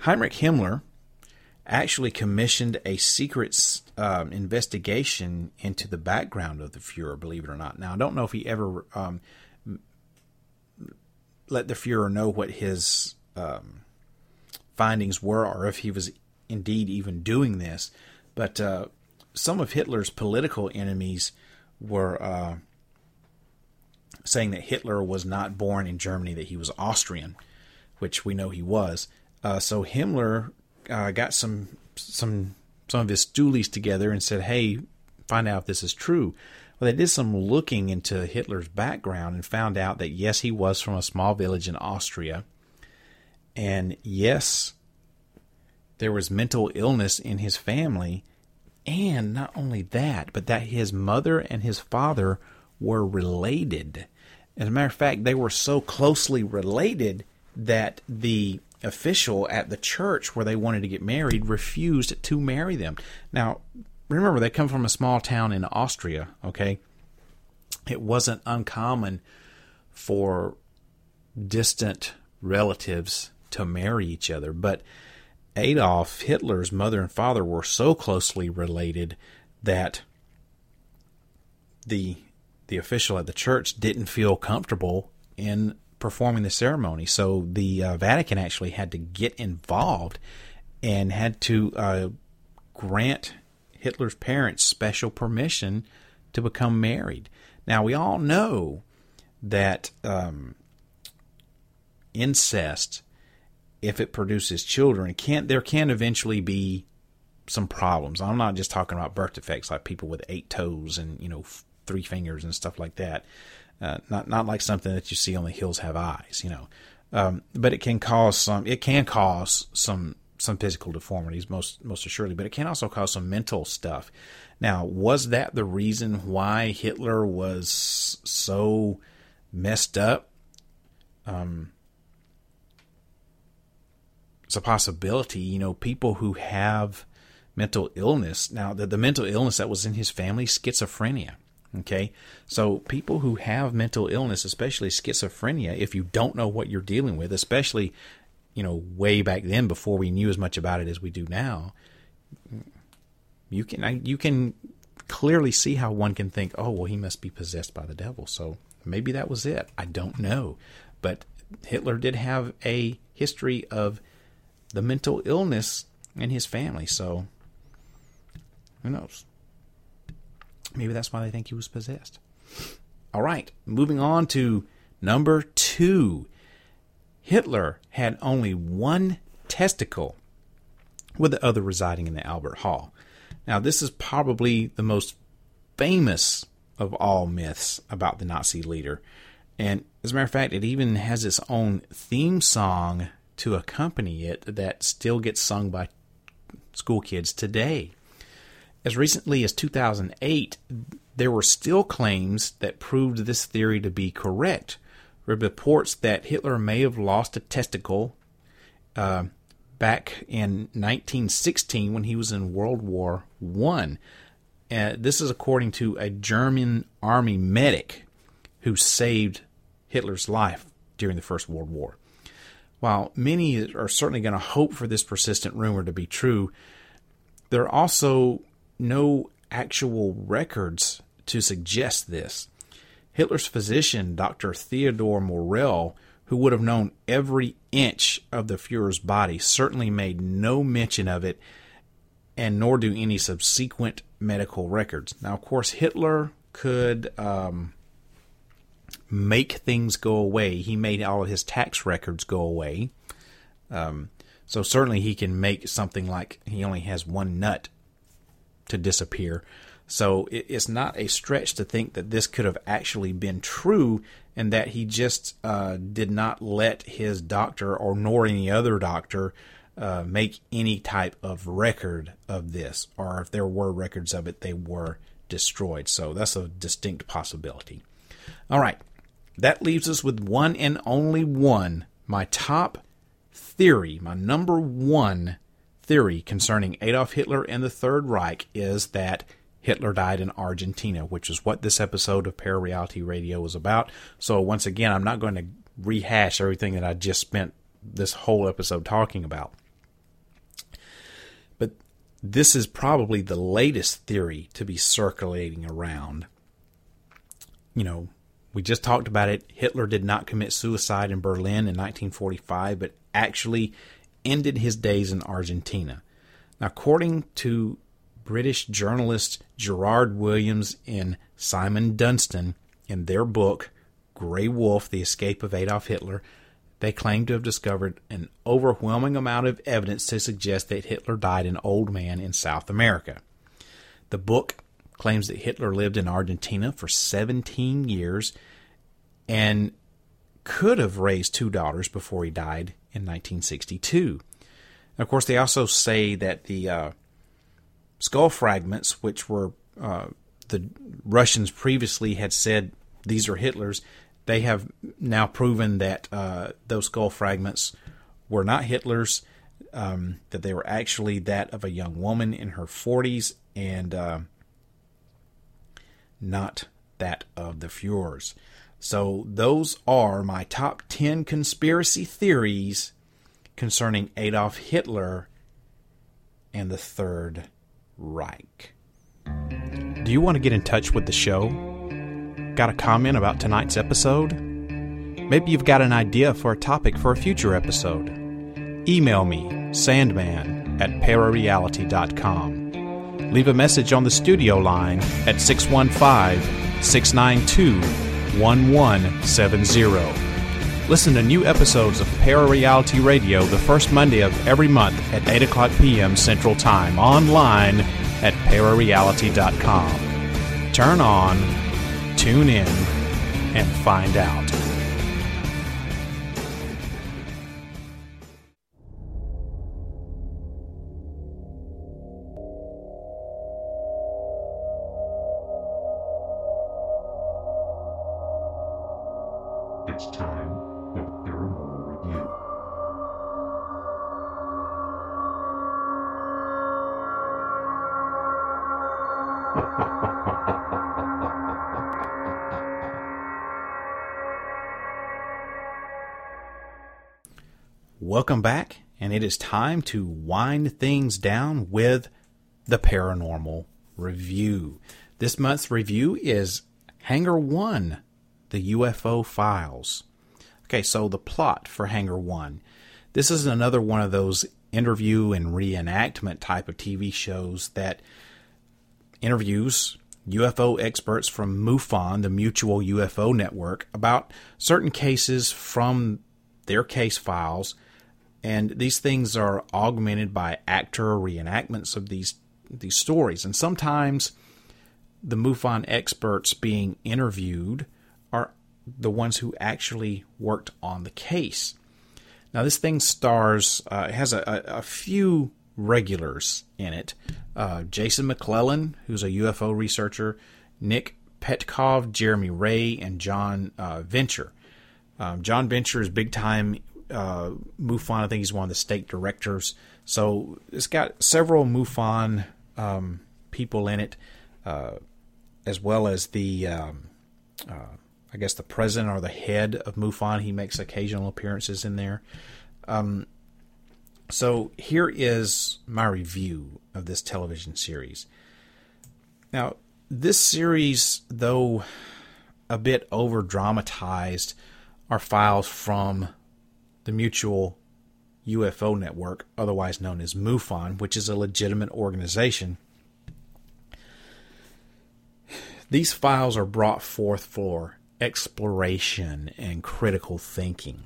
Heinrich Himmler actually commissioned a secret um, investigation into the background of the Fuhrer, believe it or not. Now, I don't know if he ever um, let the Fuhrer know what his um, findings were or if he was indeed even doing this, but uh, some of Hitler's political enemies were uh, saying that Hitler was not born in Germany, that he was Austrian, which we know he was. Uh, so Himmler uh, got some some some of his stoolies together and said, "Hey, find out if this is true." Well, they did some looking into Hitler's background and found out that yes, he was from a small village in Austria, and yes, there was mental illness in his family, and not only that, but that his mother and his father were related. As a matter of fact, they were so closely related that the official at the church where they wanted to get married refused to marry them. Now, remember, they come from a small town in Austria, okay? It wasn't uncommon for distant relatives to marry each other, but Adolf Hitler's mother and father were so closely related that the the official at the church didn't feel comfortable in performing the ceremony. So the uh, Vatican actually had to get involved and had to uh, grant Hitler's parents special permission to become married. Now, we all know that um, incest, if it produces children, can there can eventually be some problems. I'm not just talking about birth defects like people with eight toes and you know three fingers and stuff like that. Uh, not not like something that you see on the hills have eyes, you know. Um, but it can cause some. It can cause some some physical deformities, most most assuredly. But it can also cause some mental stuff. Now, was that the reason why Hitler was so messed up? Um, it's a possibility. You know, people who have mental illness. Now, the, the mental illness that was in his family, schizophrenia. Okay, so people who have mental illness, especially schizophrenia, if you don't know what you're dealing with, especially you know way back then before we knew as much about it as we do now, you can you can clearly see how one can think, oh well, he must be possessed by the devil. So maybe that was it. I don't know, but Hitler did have a history of the mental illness in his family. So who knows? Maybe that's why they think he was possessed. All right, moving on to number two. Hitler had only one testicle, with the other residing in the Albert Hall. Now, this is probably the most famous of all myths about the Nazi leader. And as a matter of fact, it even has its own theme song to accompany it that still gets sung by school kids today. As recently as 2008, there were still claims that proved this theory to be correct. Reports that Hitler may have lost a testicle uh, back in 1916 when he was in World War One. Uh, this is according to a German army medic who saved Hitler's life during the First World War. While many are certainly going to hope for this persistent rumor to be true, there are also no actual records to suggest this. Hitler's physician, Dr. Theodor Morell, who would have known every inch of the Fuhrer's body, certainly made no mention of it, and nor do any subsequent medical records. Now, of course, Hitler could um, make things go away. He made all of his tax records go away. Um, so certainly he can make something like he only has one nut to disappear. So it's not a stretch to think that this could have actually been true and that he just uh, did not let his doctor or nor any other doctor uh, make any type of record of this, or if there were records of it, they were destroyed. So that's a distinct possibility. All right, that leaves us with one and only one. My top theory, my number one theory concerning Adolf Hitler and the Third Reich is that Hitler died in Argentina, which is what this episode of Parareality Radio was about. So, once again, I'm not going to rehash everything that I just spent this whole episode talking about. But this is probably the latest theory to be circulating around. You know, we just talked about it. Hitler did not commit suicide in Berlin in 1945, but actually ended his days in Argentina. Now, according to British journalists Gerrard Williams and Simon Dunstan, in their book, Grey Wolf The Escape of Adolf Hitler, they claim to have discovered an overwhelming amount of evidence to suggest that Hitler died an old man in South America. The book claims that Hitler lived in Argentina for 17 years and could have raised two daughters before he died in 1962. And of course, they also say that the uh, skull fragments, which were uh, the Russians previously had said these are Hitler's, they have now proven that uh, those skull fragments were not Hitler's, um, that they were actually that of a young woman in her 40s, and uh, not that of the Fuhrers. So, those are my top 10 conspiracy theories concerning Adolf Hitler and the Third Reich. Do you want to get in touch with the show? Got a comment about tonight's episode? Maybe you've got an idea for a topic for a future episode. Email me, sandman at parareality.com leave a message on the studio line at 615 692 1170. Listen to new episodes of Parareality Radio the first Monday of every month at 8 o'clock p.m. Central Time online at parareality.com. Turn on, Tune in and find out. It is time to wind things down with the paranormal review. This month's review is Hangar 1 The UFO Files. Okay, so the plot for Hangar 1. This is another one of those interview and reenactment type of TV shows that interviews UFO experts from MUFON, the Mutual UFO Network, about certain cases from their case files. And these things are augmented by actor reenactments of these these stories. And sometimes the MUFON experts being interviewed are the ones who actually worked on the case. Now, this thing stars, uh, it has a, a, few regulars in it uh, Jason McClellan, who's a UFO researcher, Nick Petkov, Jeremy Ray, and John uh, Venture. Um, John Venture is big time uh, MUFON. I think he's one of the state directors. So it's got several MUFON um, people in it, uh, as well as the, um, uh, I guess, the president or the head of MUFON. He makes occasional appearances in there. Um, so here is my review of this television series. Now, this series, though a bit over dramatized, are files from the Mutual UFO Network, otherwise known as MUFON, which is a legitimate organization. These files are brought forth for exploration and critical thinking.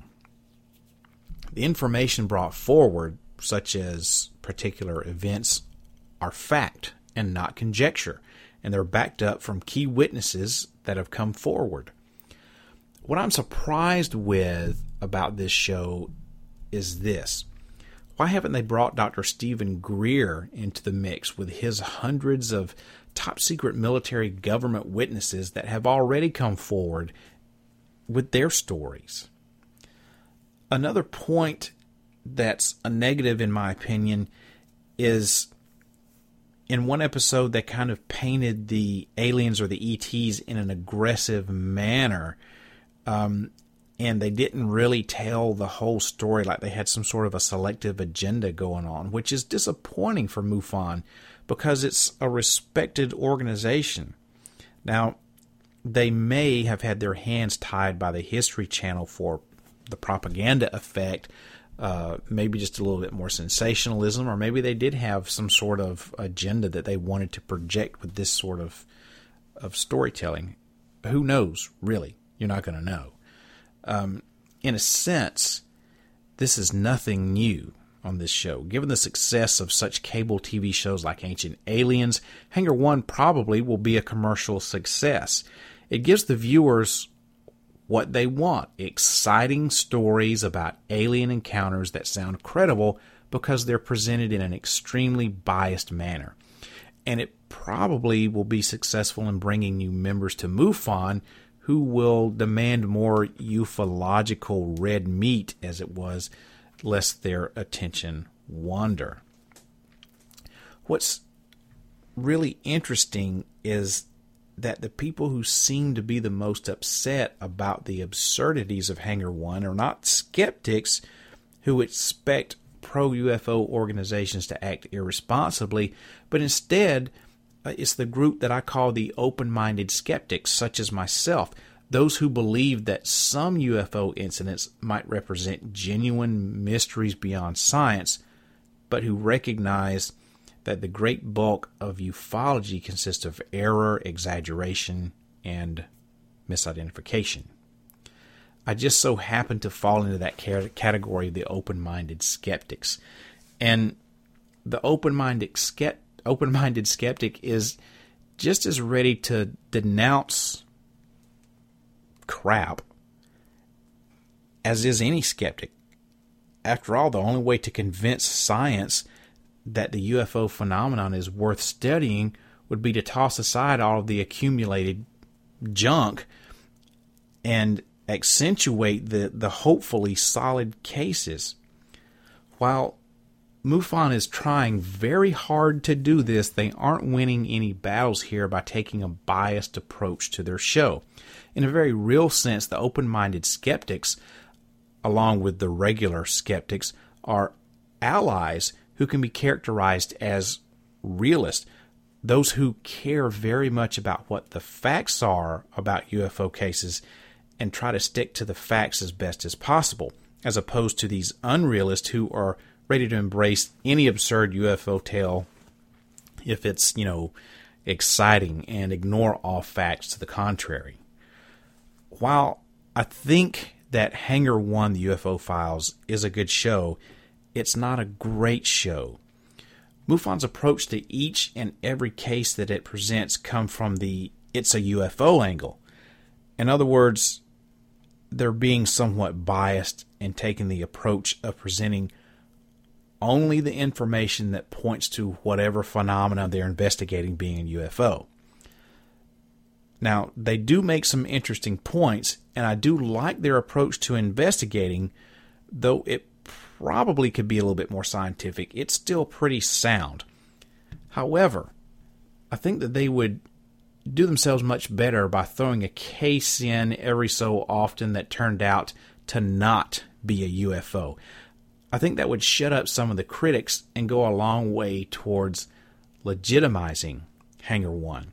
The information brought forward, such as particular events, are fact and not conjecture, and they're backed up from key witnesses that have come forward. What I'm surprised with about this show is this. Why haven't they brought Dr. Stephen Greer into the mix with his hundreds of top secret military government witnesses that have already come forward with their stories? Another point that's a negative, in my opinion, is in one episode they kind of painted the aliens or the ETs in an aggressive manner. Um, and they didn't really tell the whole story like they had some sort of a selective agenda going on, which is disappointing for MUFON because it's a respected organization. Now, they may have had their hands tied by the History Channel for the propaganda effect, uh, maybe just a little bit more sensationalism, or maybe they did have some sort of agenda that they wanted to project with this sort of of storytelling. Who knows? Really, you're not going to know. Um, in a sense, this is nothing new on this show. Given the success of such cable TV shows like Ancient Aliens, Hangar One probably will be a commercial success. It gives the viewers what they want exciting stories about alien encounters that sound credible because they're presented in an extremely biased manner. And it probably will be successful in bringing new members to MUFON who will demand more ufological red meat, as it was, lest their attention wander. What's really interesting is that the people who seem to be the most upset about the absurdities of Hangar One are not skeptics who expect pro UFO organizations to act irresponsibly, but instead Uh, it's the group that I call the open minded skeptics, such as myself, those who believe that some UFO incidents might represent genuine mysteries beyond science, but who recognize that the great bulk of ufology consists of error, exaggeration, and misidentification. I just so happen to fall into that category of the open minded skeptics. And the open minded open minded skeptic is just as ready to denounce crap, as is any skeptic. After all, the only way to convince science that the UFO phenomenon is worth studying would be to toss aside all of the accumulated junk and accentuate the, the hopefully solid cases. While MUFON is trying very hard to do this, they aren't winning any battles here by taking a biased approach to their show. In a very real sense, the open minded skeptics, along with the regular skeptics, are allies who can be characterized as realists those who care very much about what the facts are about UFO cases and try to stick to the facts as best as possible, as opposed to these unrealists who are ready to embrace any absurd UFO tale if it's, you know, exciting and ignore all facts to the contrary. While I think that Hangar 1, the UFO Files, is a good show, it's not a great show. MUFON's approach to each and every case that it presents come from the it's a UFO angle. In other words, they're being somewhat biased and taking the approach of presenting only the information that points to whatever phenomena they're investigating being a UFO. Now, they do make some interesting points, and I do like their approach to investigating, though it probably could be a little bit more scientific. It's still pretty sound. However, I think that they would do themselves much better by throwing a case in every so often that turned out to not be a UFO. I think that would shut up some of the critics and go a long way towards legitimizing Hangar 1.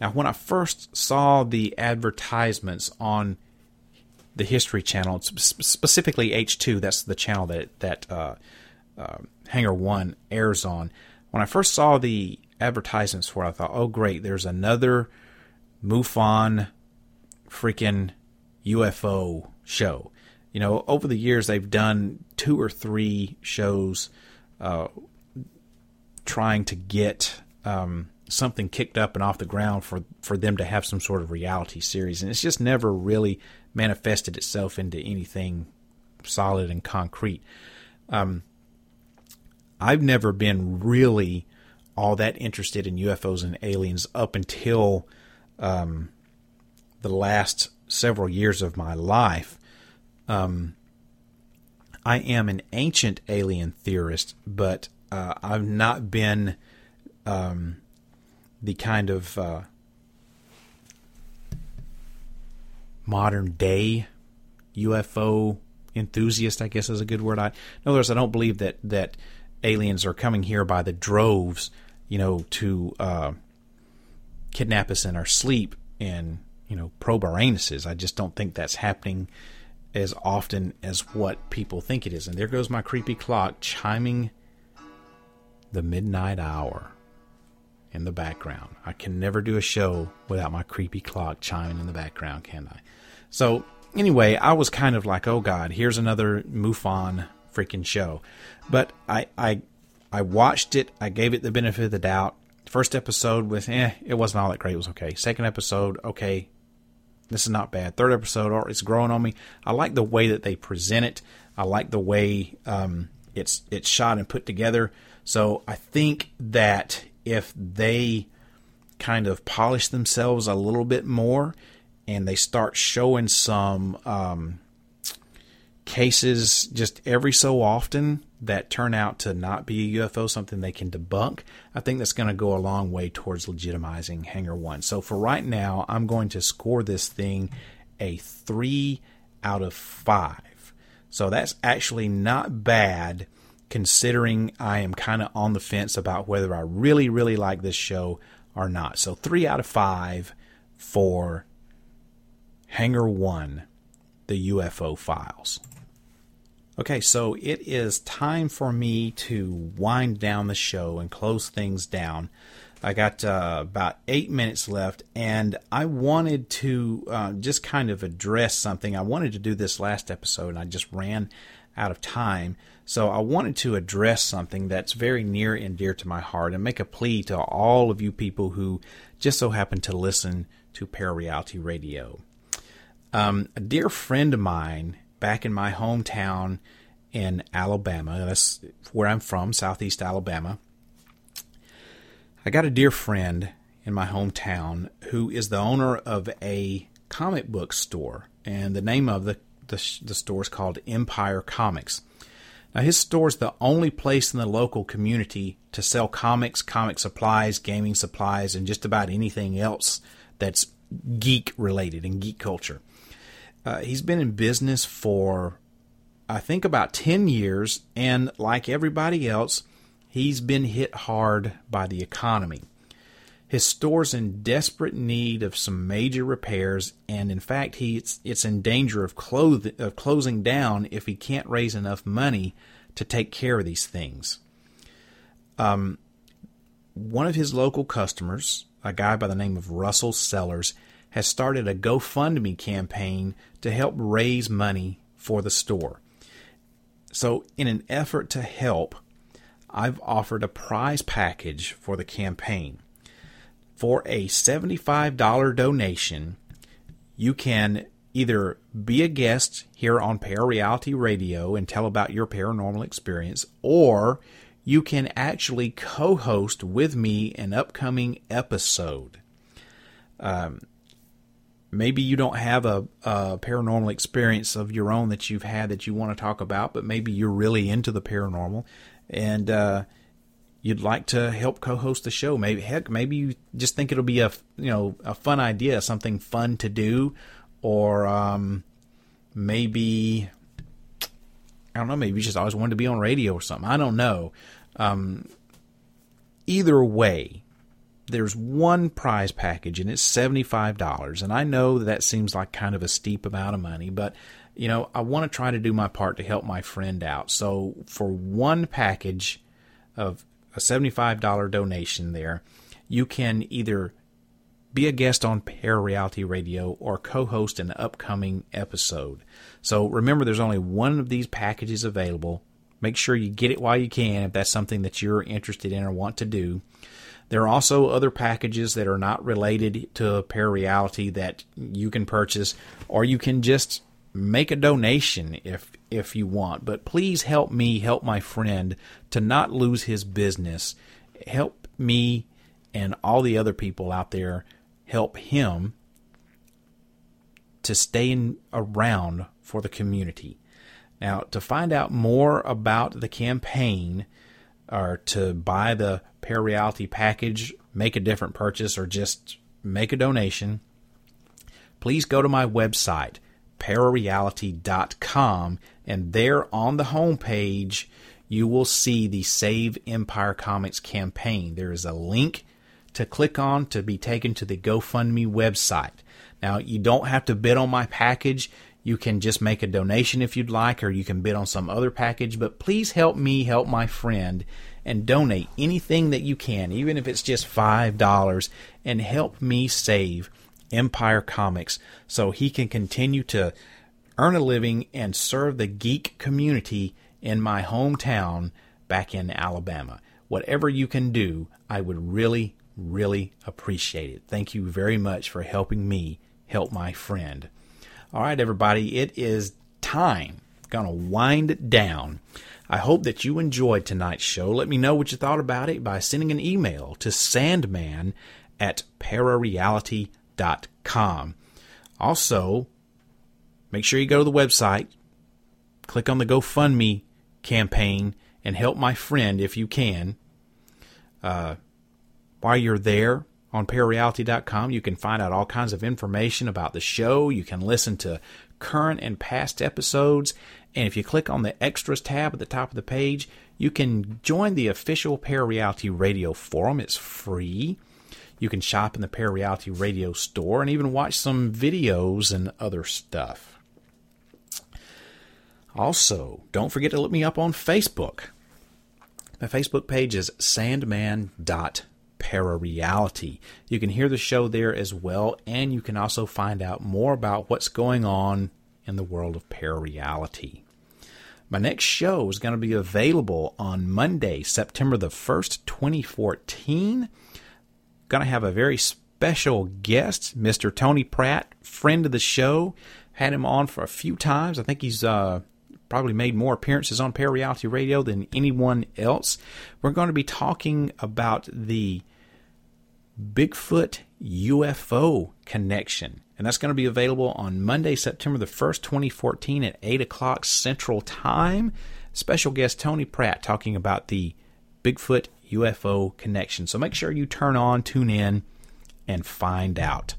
Now, when I first saw the advertisements on the History Channel, specifically H2. That's the channel that that uh, uh, Hangar One airs on. When I first saw the advertisements for it, I thought, "Oh, great! There's another MUFON freaking UFO show." You know, over the years they've done two or three shows uh, trying to get um, something kicked up and off the ground for for them to have some sort of reality series, and it's just never really manifested itself into anything solid and concrete. Um, I've never been really all that interested in UFOs and aliens up until um, the last several years of my life. Um, I am an ancient alien theorist, but uh, I've not been um, the kind of uh, modern day UFO enthusiast, I guess is a good word. I, in other words, I don't believe that that aliens are coming here by the droves, you know, to uh, kidnap us in our sleep and you know probe our anuses. I just don't think that's happening as often as what people think it is. And there goes my creepy clock chiming the midnight hour in the background. I can never do a show without my creepy clock chiming in the background, can I? So anyway, I was kind of like, oh god, here's another MUFON freaking show. But I I I watched it. I gave it the benefit of the doubt. First episode was eh, it wasn't all that great. It was okay. Second episode, okay, this is not bad. Third episode, it's growing on me. I like the way that they present it. I like the way um, it's it's shot and put together. So I think that if they kind of polish themselves a little bit more and they start showing some um, cases just every so often that turn out to not be a UFO, something they can debunk, I think that's going to go a long way towards legitimizing Hangar 1. So for right now, I'm going to score this thing a 3 out of 5. So that's actually not bad considering I am kind of on the fence about whether I really, really like this show or not. So, three out of five for Hangar One, the UFO files. Okay, so it is time for me to wind down the show and close things down. I got uh, about eight minutes left, and I wanted to uh, just kind of address something. I wanted to do this last episode, and I just ran out of time. So I wanted to address something that's very near and dear to my heart and make a plea to all of you people who just so happen to listen to Parareality Radio. Um, a dear friend of mine back in my hometown in Alabama, that's where I'm from, southeast Alabama. I got a dear friend in my hometown who is the owner of a comic book store, and the name of the the, the store is called Empire Comics. Now, his store is the only place in the local community to sell comics, comic supplies, gaming supplies, and just about anything else that's geek related and geek culture. Uh, he's been in business for, I think, about 10 years, and like everybody else, he's been hit hard by the economy. His store's in desperate need of some major repairs, and in fact, he's it's in danger of, cloth- of closing down if he can't raise enough money to take care of these things. Um, one of his local customers, a guy by the name of Russell Sellers, has started a GoFundMe campaign to help raise money for the store. So, in an effort to help, I've offered a prize package for the campaign. For a $75 donation, you can either be a guest here on Parareality Radio and tell about your paranormal experience, or you can actually co host with me an upcoming episode. Um, maybe you don't have a, a, paranormal experience of your own that you've had that you want to talk about, but maybe you're really into the paranormal and uh, you'd like to help co-host the show. Maybe heck, maybe you just think it'll be a you know a fun idea, something fun to do, or um, maybe I don't know. Maybe you just always wanted to be on radio or something. I don't know. Um, either way, there's one prize package and it's $75 and i know that, seems like kind of a steep amount of money but you know i want to try to do my part to help my friend out. So for one package of a $75 donation there you can either be a guest on Parareality Radio or co-host an upcoming episode. So remember there's only one of these packages available. Make sure you get it while you can if that's something that you're interested in or want to do there are also other packages that are not related to Parareality that you can purchase, or you can just make a donation if if you want. But please help me help my friend to not lose his business. Help me and all the other people out there help him to stay in, around for the community. Now, to find out more about the campaign or to buy the Parareality package, make a different purchase, or just make a donation, please go to my website, parareality.com, and there on the home page, you will see the Save Empire Comics campaign. There is a link to click on to be taken to the GoFundMe website. Now, you don't have to bid on my package. You can just make a donation if you'd like, or you can bid on some other package. But please help me help my friend and donate anything that you can, even if it's just $5, and help me save Empire Comics so he can continue to earn a living and serve the geek community in my hometown back in Alabama. Whatever you can do, I would really, really appreciate it. Thank you very much for helping me help my friend. All right, everybody, it is time. Gonna wind it down. I hope that you enjoyed tonight's show. Let me know what you thought about it by sending an email to sandman at parareality.com. Also, make sure you go to the website, click on the GoFundMe campaign, and help my friend if you can. Uh, while you're there on parareality.com, you can find out all kinds of information about the show. You can listen to current and past episodes and if you click on the Extras tab at the top of the page, you can join the official Parareality Radio forum. It's free. You can shop in the Parareality Radio store and even watch some videos and other stuff. Also, don't forget to look me up on Facebook. My Facebook page is sandman.parareality. You can hear the show there as well, and you can also find out more about what's going on in the world of parareality. My next show is going to be available on Monday, September the 1st, 2014. Going to have a very special guest, Mr. Tony Pratt, friend of the show. had him on for a few times. I think he's uh, probably made more appearances on Parareality Radio than anyone else. We're going to be talking about the Bigfoot UFO connection. And that's going to be available on Monday, September the 1st, 2014 at 8 o'clock Central Time. Special guest Tony Pratt talking about the Bigfoot UFO connection. So make sure you turn on, tune in, and find out.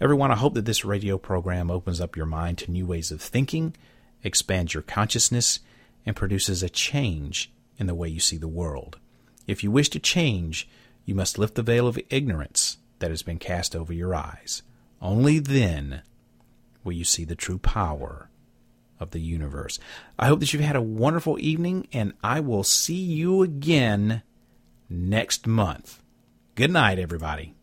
Everyone, I hope that this radio program opens up your mind to new ways of thinking, expands your consciousness, and produces a change in the way you see the world. If you wish to change, you must lift the veil of ignorance that has been cast over your eyes. Only then will you see the true power of the universe. I hope that you've had a wonderful evening, and I will see you again next month. Good night, everybody.